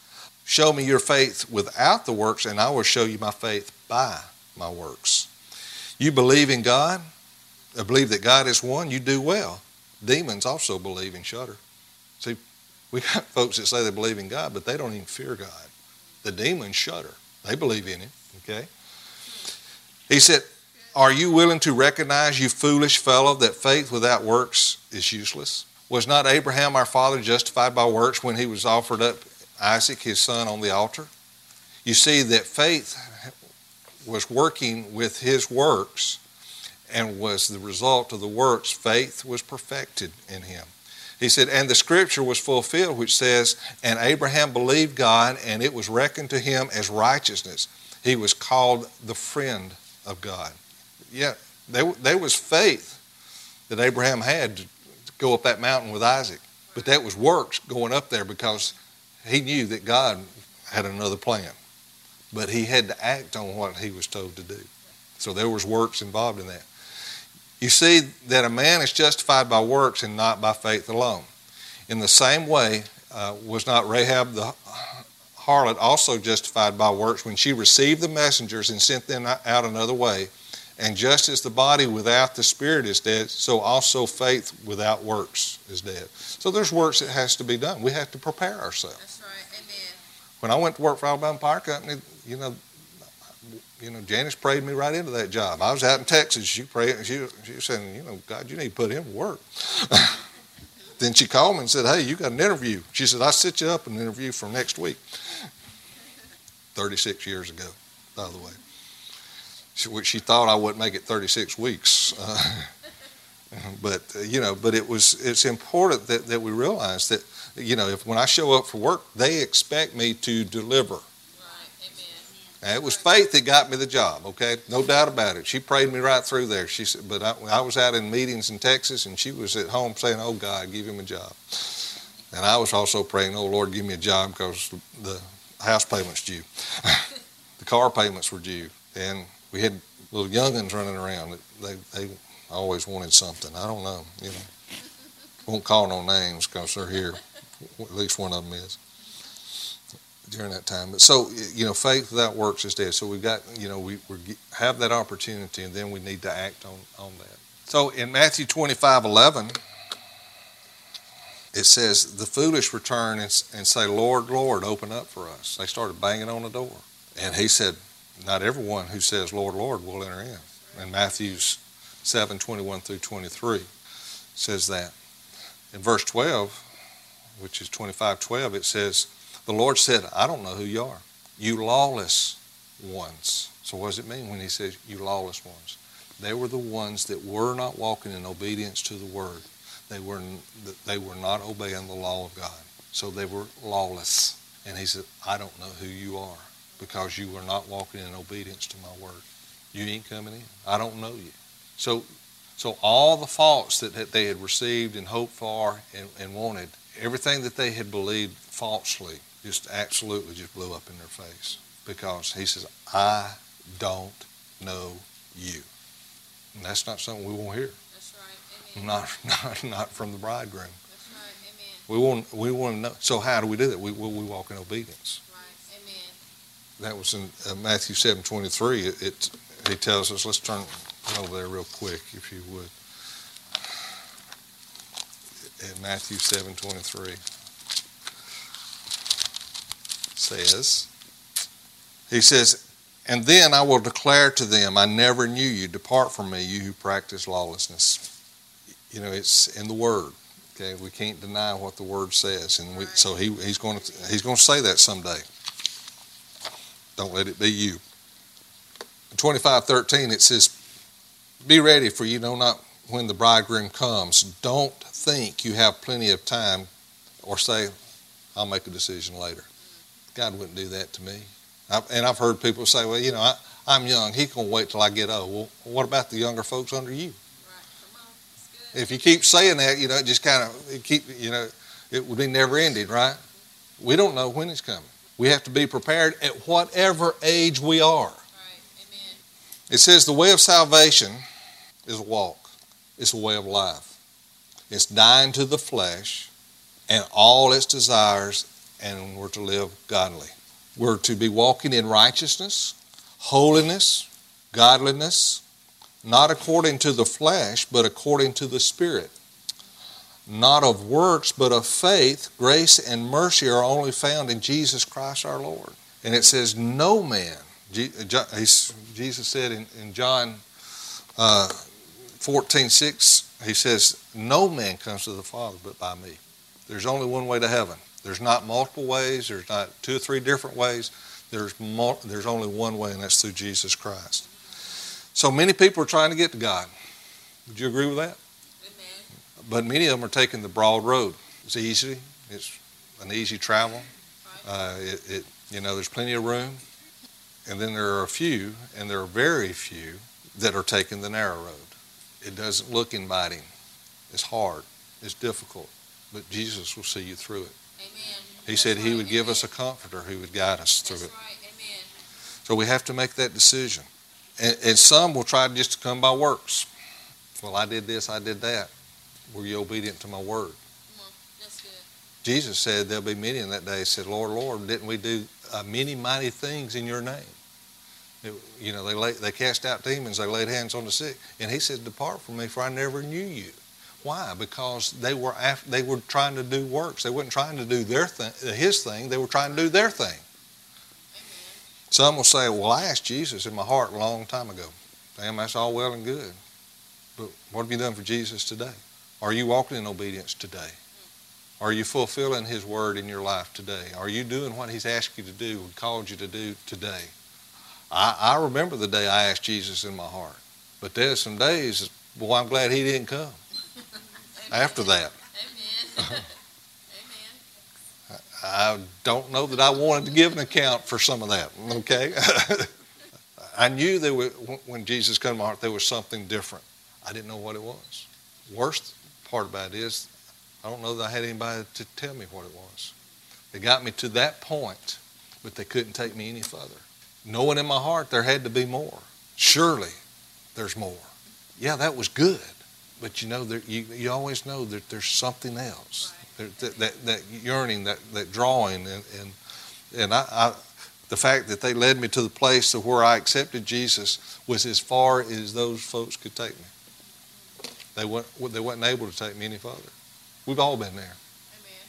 Show me your faith without the works, and I will show you my faith by my works. You believe in God, I believe that God is one, you do well. Demons also believe and shudder. See, we got folks that say they believe in God, but they don't even fear God. The demons shudder. They believe in Him. Okay? He said, Are you willing to recognize, you foolish fellow, that faith without works is useless? Was not Abraham our father justified by works when he was offered up Isaac, his son, on the altar? You see that faith was working with his works and was the result of the works. Faith was perfected in him. He said, And the scripture was fulfilled, which says, And Abraham believed God, and it was reckoned to him as righteousness. He was called the friend of God. Yeah, there, there was faith that Abraham had to go up that mountain with Isaac. But that was works going up there because he knew that God had another plan. But he had to act on what he was told to do. So there was works involved in that. You see that a man is justified by works and not by faith alone. In the same way, uh, was not Rahab the harlot also justified by works when she received the messengers and sent them out another way? And just as the body without the spirit is dead, so also faith without works is dead. So there's works that has to be done. We have to prepare ourselves. That's right. Amen. When I went to work for Alabama Power Company, you know, you know, Janice prayed me right into that job. I was out in Texas. She prayed. She, she was saying, you know, God, you need to put him to work. then she called me and said, hey, you got an interview. She said, I'll set you up an interview for next week. 36 years ago, by the way. She, she thought I wouldn't make it 36 weeks. Uh, but, uh, you know, but it was, it's important that, that we realize that, you know, if when I show up for work, they expect me to deliver. Right. Amen. And it was faith that got me the job, okay? No doubt about it. She prayed me right through there. She said, but I, I was out in meetings in Texas, and she was at home saying, "Oh God, give him a job." And I was also praying, "Oh Lord, give me a job because the house payment's due, the car payments were due, and we had little youngins running around. They they always wanted something. I don't know, you know. Won't call no names because they're here. At least one of them is during that time. But so you know, faith without works is dead. So we've got you know we we have that opportunity, and then we need to act on on that. So in Matthew twenty five eleven. It says, The foolish return and, and say, Lord, Lord, open up for us. They started banging on the door. And he said, Not everyone who says, Lord, Lord, will enter in. And Matthew's 7 21 through 23 says that. In verse 12, which is 25 12, it says, The Lord said, I don't know who you are. You lawless ones. So, what does it mean when he says, You lawless ones? They were the ones that were not walking in obedience to the word. They were, they were not obeying the law of God. So they were lawless. And he said, I don't know who you are because you are not walking in obedience to my word. You ain't coming in. I don't know you. So, so all the faults that, that they had received and hoped for and, and wanted, everything that they had believed falsely, just absolutely just blew up in their face because he says, I don't know you. And that's not something we want to hear. That's right. Amen. Not, not, not from the bridegroom. That's right. Amen. We want, we want to know. So how do we do that? We, we, we walk in obedience. That was in uh, Matthew 7, 23. It, it, he tells us, let's turn over there real quick, if you would. In Matthew 7, 23 says, he says, and then I will declare to them, I never knew you. Depart from me, you who practice lawlessness. You know, it's in the Word. Okay, we can't deny what the Word says, and we, so he, he's going to he's going to say that someday. Don't let it be you. In twenty five thirteen, it says, "Be ready, for you know not when the bridegroom comes. Don't think you have plenty of time, or say, I'll make a decision later. God wouldn't do that to me. I, and I've heard people say, well, you know, I, I'm young. He can wait till I get old. Well, what about the younger folks under you? Right. Come on. It's good. If you keep saying that, you know, it just kind of it keep, you know, it would be never ending, right? We don't know when it's coming. We have to be prepared at whatever age we are. Right. Amen. It says the way of salvation is a walk. It's a way of life. It's dying to the flesh and all its desires, and we're to live godly. We're to be walking in righteousness, holiness, godliness, not according to the flesh, but according to the Spirit. Not of works, but of faith, grace, and mercy are only found in Jesus Christ our Lord. And it says, No man, he's- Jesus said in, John uh, 14, 6, he says, No man comes to the Father but by me. There's only one way to heaven. There's not multiple ways, there's not two or three different ways. There's, there's only one way, and that's through Jesus Christ. So many people are trying to get to God. Would you agree with that? But many of them are taking the broad road. It's easy. It's an easy travel. Uh, it, it, you know, there's plenty of room. And then there are a few, and there are very few, that are taking the narrow road. It doesn't look inviting. It's hard. It's difficult. But Jesus will see you through it. Amen. He said He would give us a comforter who would guide us through it. So we have to make that decision. And, and some will try just to come by works. Well, I did this, I did that. Were you obedient to my word? Come on. That's good. Jesus said there'll be many in that day He said, Lord, Lord, didn't we do uh, many mighty things in your name? It- you know, they lay, they cast out demons, they laid hands on the sick, and he said, "Depart from me, for I never knew you." Why? Because they were af- they were trying to do works. They weren't trying to do their thing, his thing. They were trying to do their thing. Amen. Some will say, "Well, I asked Jesus in my heart a long time ago." Damn, that's all well and good, but what have you done for Jesus today? Are you walking in obedience today? Are you fulfilling His word in your life today? Are you doing what He's asked you to do and called you to do today? I, I remember the day I asked Jesus in my heart, but there's some days, well, I'm glad He didn't come after that. Amen. Amen. I don't know that I wanted to give an account for some of that, okay? I knew there were, when Jesus came to my heart, there was something different. I didn't know what it was. Worst part about it is, I don't know that I had anybody to tell me what it was. They got me to that point, but they couldn't take me any further. Knowing in my heart there had to be more. Surely there's more. Yeah, that was good, but you know, there, you, you always know that there's something else. There- That, that, that yearning, that, that drawing, and, and, and I, I, the fact that they led me to the place of where I accepted Jesus was as far as those folks could take me. They weren't, they weren't able to take me any further. We've all been there. Amen.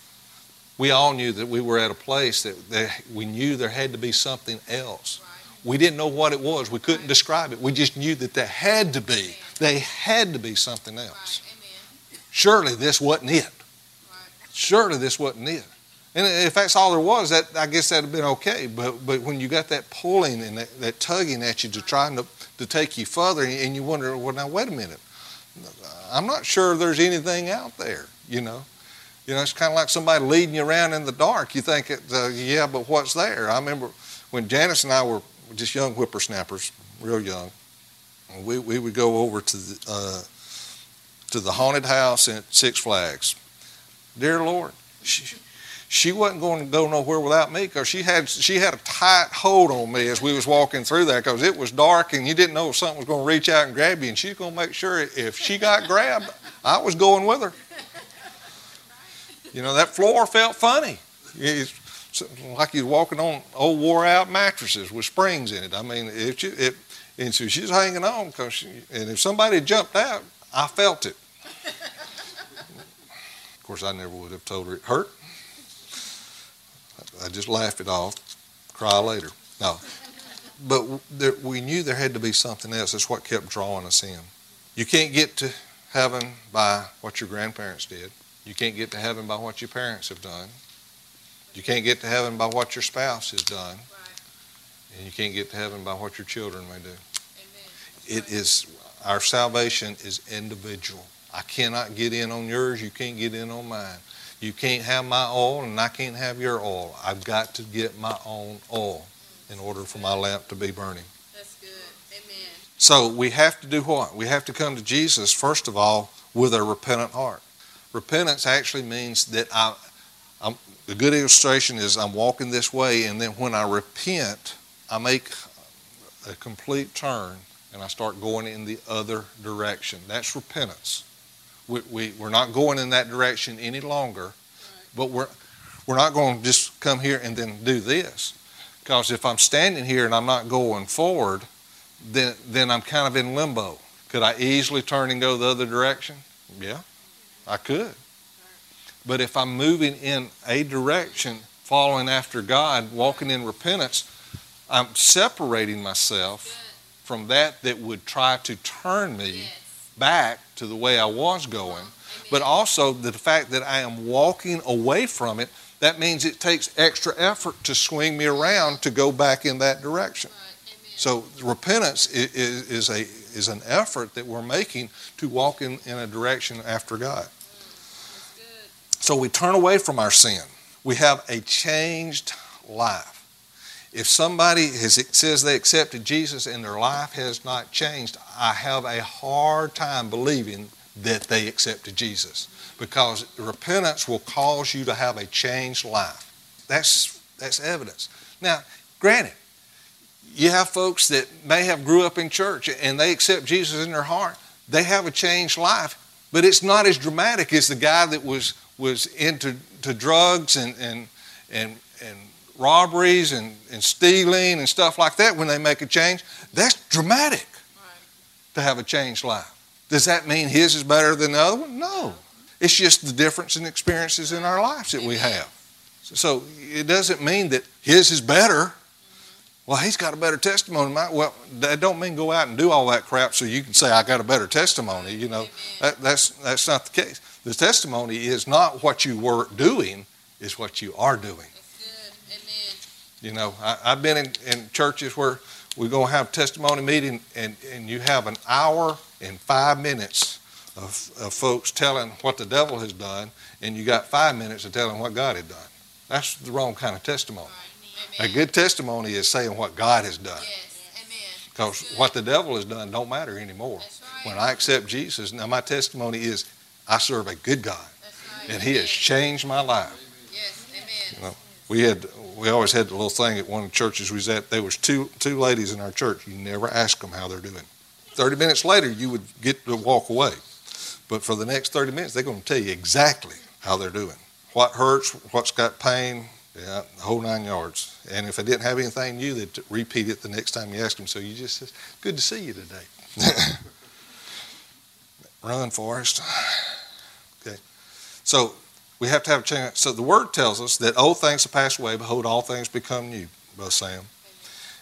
We all knew that we were at a place that, that we knew there had to be something else. Right. We didn't know what it was. We couldn't describe it. We just knew that there had to be. They had to be something else. Right. Amen. Surely this wasn't it. Right. Surely this wasn't it. And if that's all there was, that I guess that'd have been okay. But but when you got that pulling and that, that tugging at you to trying to, to take you further, and you wonder, well, now wait a minute, I'm not sure there's anything out there. You know, you know, it's kind of like somebody leading you around in the dark. You think, it, uh, yeah, but what's there? I remember when Janice and I were just young whippersnappers, real young. We we would go over to the uh, to the haunted house at Six Flags. Dear Lord, she wasn't going to go nowhere without me because she had she had a tight hold on me as we was walking through there because it was dark and you didn't know if something was going to reach out and grab you and she's going to make sure if she got grabbed I was going with her. You know that floor felt funny. It's like you're walking on old wore out mattresses with springs in it. I mean, if and so she's hanging on because she, and if somebody jumped out, I felt it. of course, I never would have told her it hurt. I just laugh it off, cry later. No. But there, we knew there had to be something else. That's what kept drawing us in. You can't get to heaven by what your grandparents did. You can't get to heaven by what your parents have done. You can't get to heaven by what your spouse has done. Right. And you can't get to heaven by what your children may do. Amen. It is, our salvation is individual. I cannot get in on yours. You can't get in on mine. You can't have my oil and I can't have your oil. I've got to get my own oil in order for my lamp to be burning. That's good. Amen. So we have to do what? We have to come to Jesus, first of all, with a repentant heart. Repentance actually means that I, I'm, the good illustration is I'm walking this way, and then when I repent, I make a complete turn and I start going in the other direction. That's repentance. We, we, we're not going in that direction any longer, but we're, we're not going to just come here and then do this. Because if I'm standing here and I'm not going forward, then, then I'm kind of in limbo. Could I easily turn and go the other direction? Yeah, I could. But if I'm moving in a direction, following after God, walking in repentance, I'm separating myself from that that would try to turn me. Back to the way I was going. But also the fact that I am walking away from it, that means it takes extra effort to swing me around to go back in that direction. So repentance i- i- is a is an effort that we're making to walk in, in a direction after God. So we turn away from our sin. We have a changed life. If somebody has, says they accepted Jesus and their life has not changed, I have a hard time believing that they accepted Jesus because repentance will cause you to have a changed life. That's, that's evidence. Now, granted, you have folks that may have grew up in church and they accept Jesus in their heart. They have a changed life, but it's not as dramatic as the guy that was was into to drugs and and and, and robberies and, and stealing and stuff like that when they make a change. That's dramatic Right. to have a changed life. Does that mean his is better than the other one? No. It's just the difference in experiences in our lives that we have. So it doesn't mean that his is better. Well, he's got a better testimony. Well, that don't mean go out and do all that crap so you can say I got a better testimony. You know, that, that's that's not the case. The testimony is not what you were doing; is what you are doing. Amen. You know, I, I've been in, in churches where we're going to have testimony meeting, and, and you have an hour and five minutes of, of folks telling what the devil has done, and you got five minutes of telling what God had done. That's the wrong kind of testimony. Right. A good testimony is saying what God has done, Yes. Because what the devil has done don't matter anymore. Right. When I accept Jesus, now my testimony is I serve a good God, right. and He has changed my life. Yes. Amen. You know, we had we always had the little thing at one of the churches we was at. There was two two ladies in our church. You never ask them how they're doing. Thirty minutes later, you would get to walk away, but for the next thirty minutes, they're going to tell you exactly how they're doing, what hurts, what's got pain, yeah, the whole nine yards. And if they didn't have anything new, they'd repeat it the next time you asked them. So you just said, "Good to see you today." Run, Forrest. Okay, so we have to have a change. So the word tells us that old things have passed away, behold, all things become new, Brother Sam.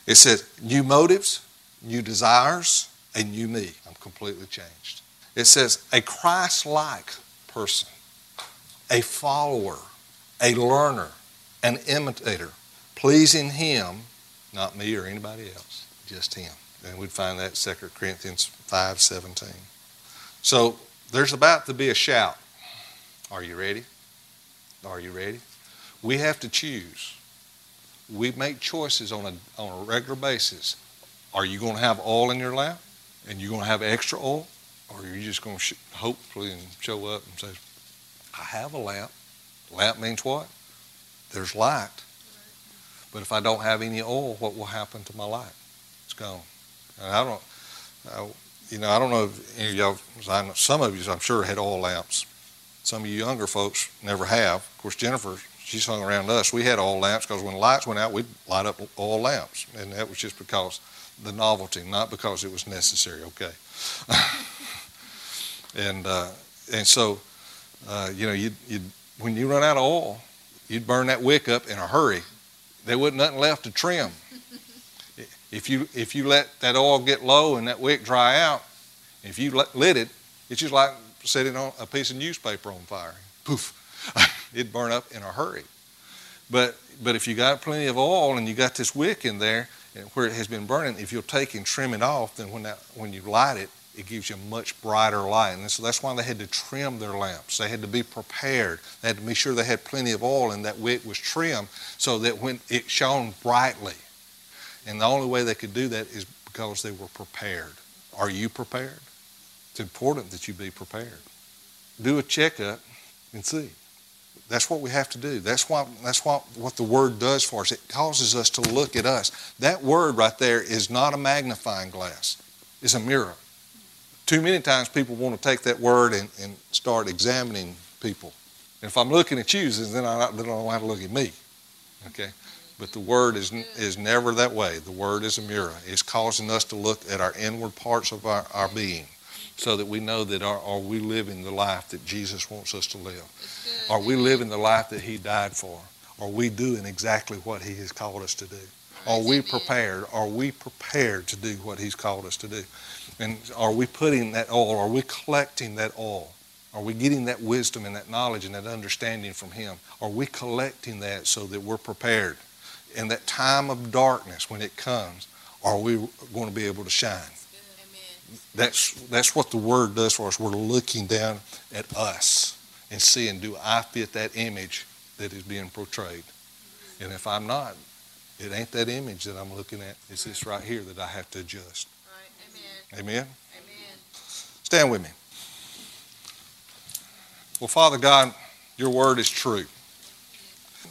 It says new motives, new desires, a new me. I'm completely changed. It says a Christ like person, a follower, a learner, an imitator, pleasing Him, not me or anybody else, just Him. And we'd find that in 2 Corinthians 5 17. So there's about to be a shout. Are you ready? Are you ready? We have to choose. We make choices on a, on a regular basis. Are you going to have oil in your lamp? And you're going to have extra oil? Or are you just going to sh- hopefully and show up and say, I have a lamp. Lamp means what? there's light. But if I don't have any oil, what will happen to my light? It's gone. And I don't, I, you know, I don't know if any of y'all, some of you, I'm sure, had oil lamps. Some of you younger folks never have. Of course, Jennifer, she's hung around us. We had oil lamps because when lights went out, we'd light up oil lamps. And that was just because the novelty, not because it was necessary, okay? and, uh, and so, uh, you know, you you when you run out of oil, you'd burn that wick up in a hurry. There wasn't nothing left to trim. If you if you let that oil get low and that wick dry out, if you lit it, it's just like setting on a piece of newspaper on fire. Poof, it'd burn up in a hurry. But but if you got plenty of oil and you got this wick in there where it has been burning, if you'll take and trim it off, then when that when you light it, it gives you a much brighter light. And so that's why they had to trim their lamps. They had to be prepared. They had to make sure they had plenty of oil and that wick was trimmed so that when it shone brightly. And the only way they could do that is because they were prepared. Are you prepared? It's important that you be prepared. Do a checkup and see. That's what we have to do. That's what that's what, what the word does for us. It causes us to look at us. That word right there is not a magnifying glass. It's a mirror too many times people want to take that word and, and start examining people. And if I'm looking at you, then I, then I don't have to look at me. Okay? But the word is, is never that way. The word is a mirror. It's causing us to look at our inward parts of our, our being so that we know that are, are we living the life that Jesus wants us to live? Are we living the life that He died for? Are we doing exactly what He has called us to do? Are we prepared? Are we prepared to do what He's called us to do? And are we putting that oil? Are we collecting that oil? Are we getting that wisdom and that knowledge and that understanding from Him? Are we collecting that so that we're prepared? In that time of darkness, when it comes, are we going to be able to shine? That's, that's what the Word does for us. We're looking down at us and seeing, do I fit that image that is being portrayed? And if I'm not, it ain't that image that I'm looking at. It's this right here that I have to adjust. Amen? Amen. Stand with me. Well, Father God, your word is true.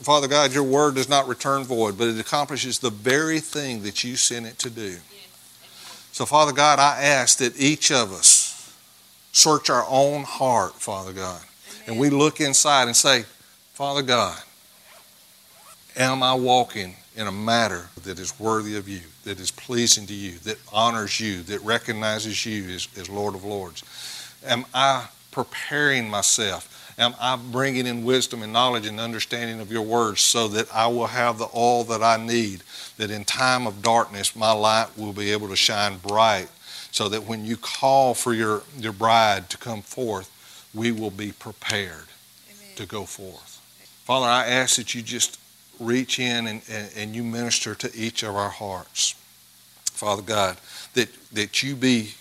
Father God, your word does not return void, but it accomplishes the very thing that you sent it to do. So, Father God, I ask that each of us search our own heart, Father God, Amen. and we look inside and say, Father God, am I walking in a matter that is worthy of you, that is pleasing to you, that honors you, that recognizes you as, as Lord of Lords? Am I preparing myself? Am I bringing in wisdom and knowledge and understanding of your words so that I will have the all that I need, that in time of darkness my light will be able to shine bright, so that when you call for your, your bride to come forth, we will be prepared Amen. to go forth. Father, I ask that you just reach in and, and, and you minister to each of our hearts. Father God, that, that you be,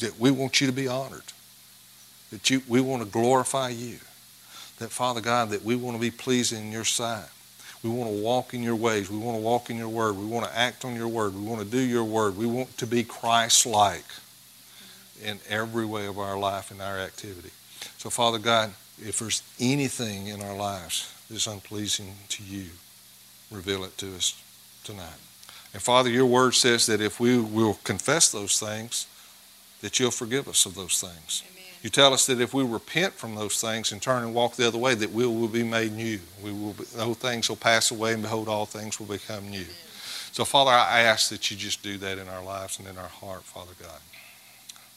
that we want you to be honored. That you, we want to glorify you. That, Father God, that we want to be pleasing in your sight. We want to walk in your ways. We want to walk in your word. We want to act on your word. We want to do your word. We want to be Christ like in every way of our life and our activity. So, Father God, if there's anything in our lives that's unpleasing to you, reveal it to us tonight. And Father, your word says that if we will confess those things, that you'll forgive us of those things. You tell us that if we repent from those things and turn and walk the other way, that we will be made new. We will be, things will pass away, and behold, all things will become new. So, Father, I ask that you just do that in our lives and in our heart, Father God.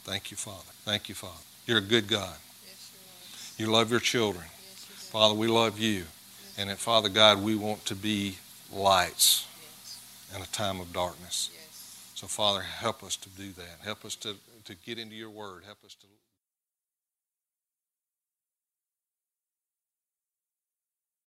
Thank you, Father. Thank you, Father. You're a good God. You, love your children. Father, we love you. And that, Father God, we want to be lights in a time of darkness. So, Father, help us to do that. Help us to, to get into your word. Help us to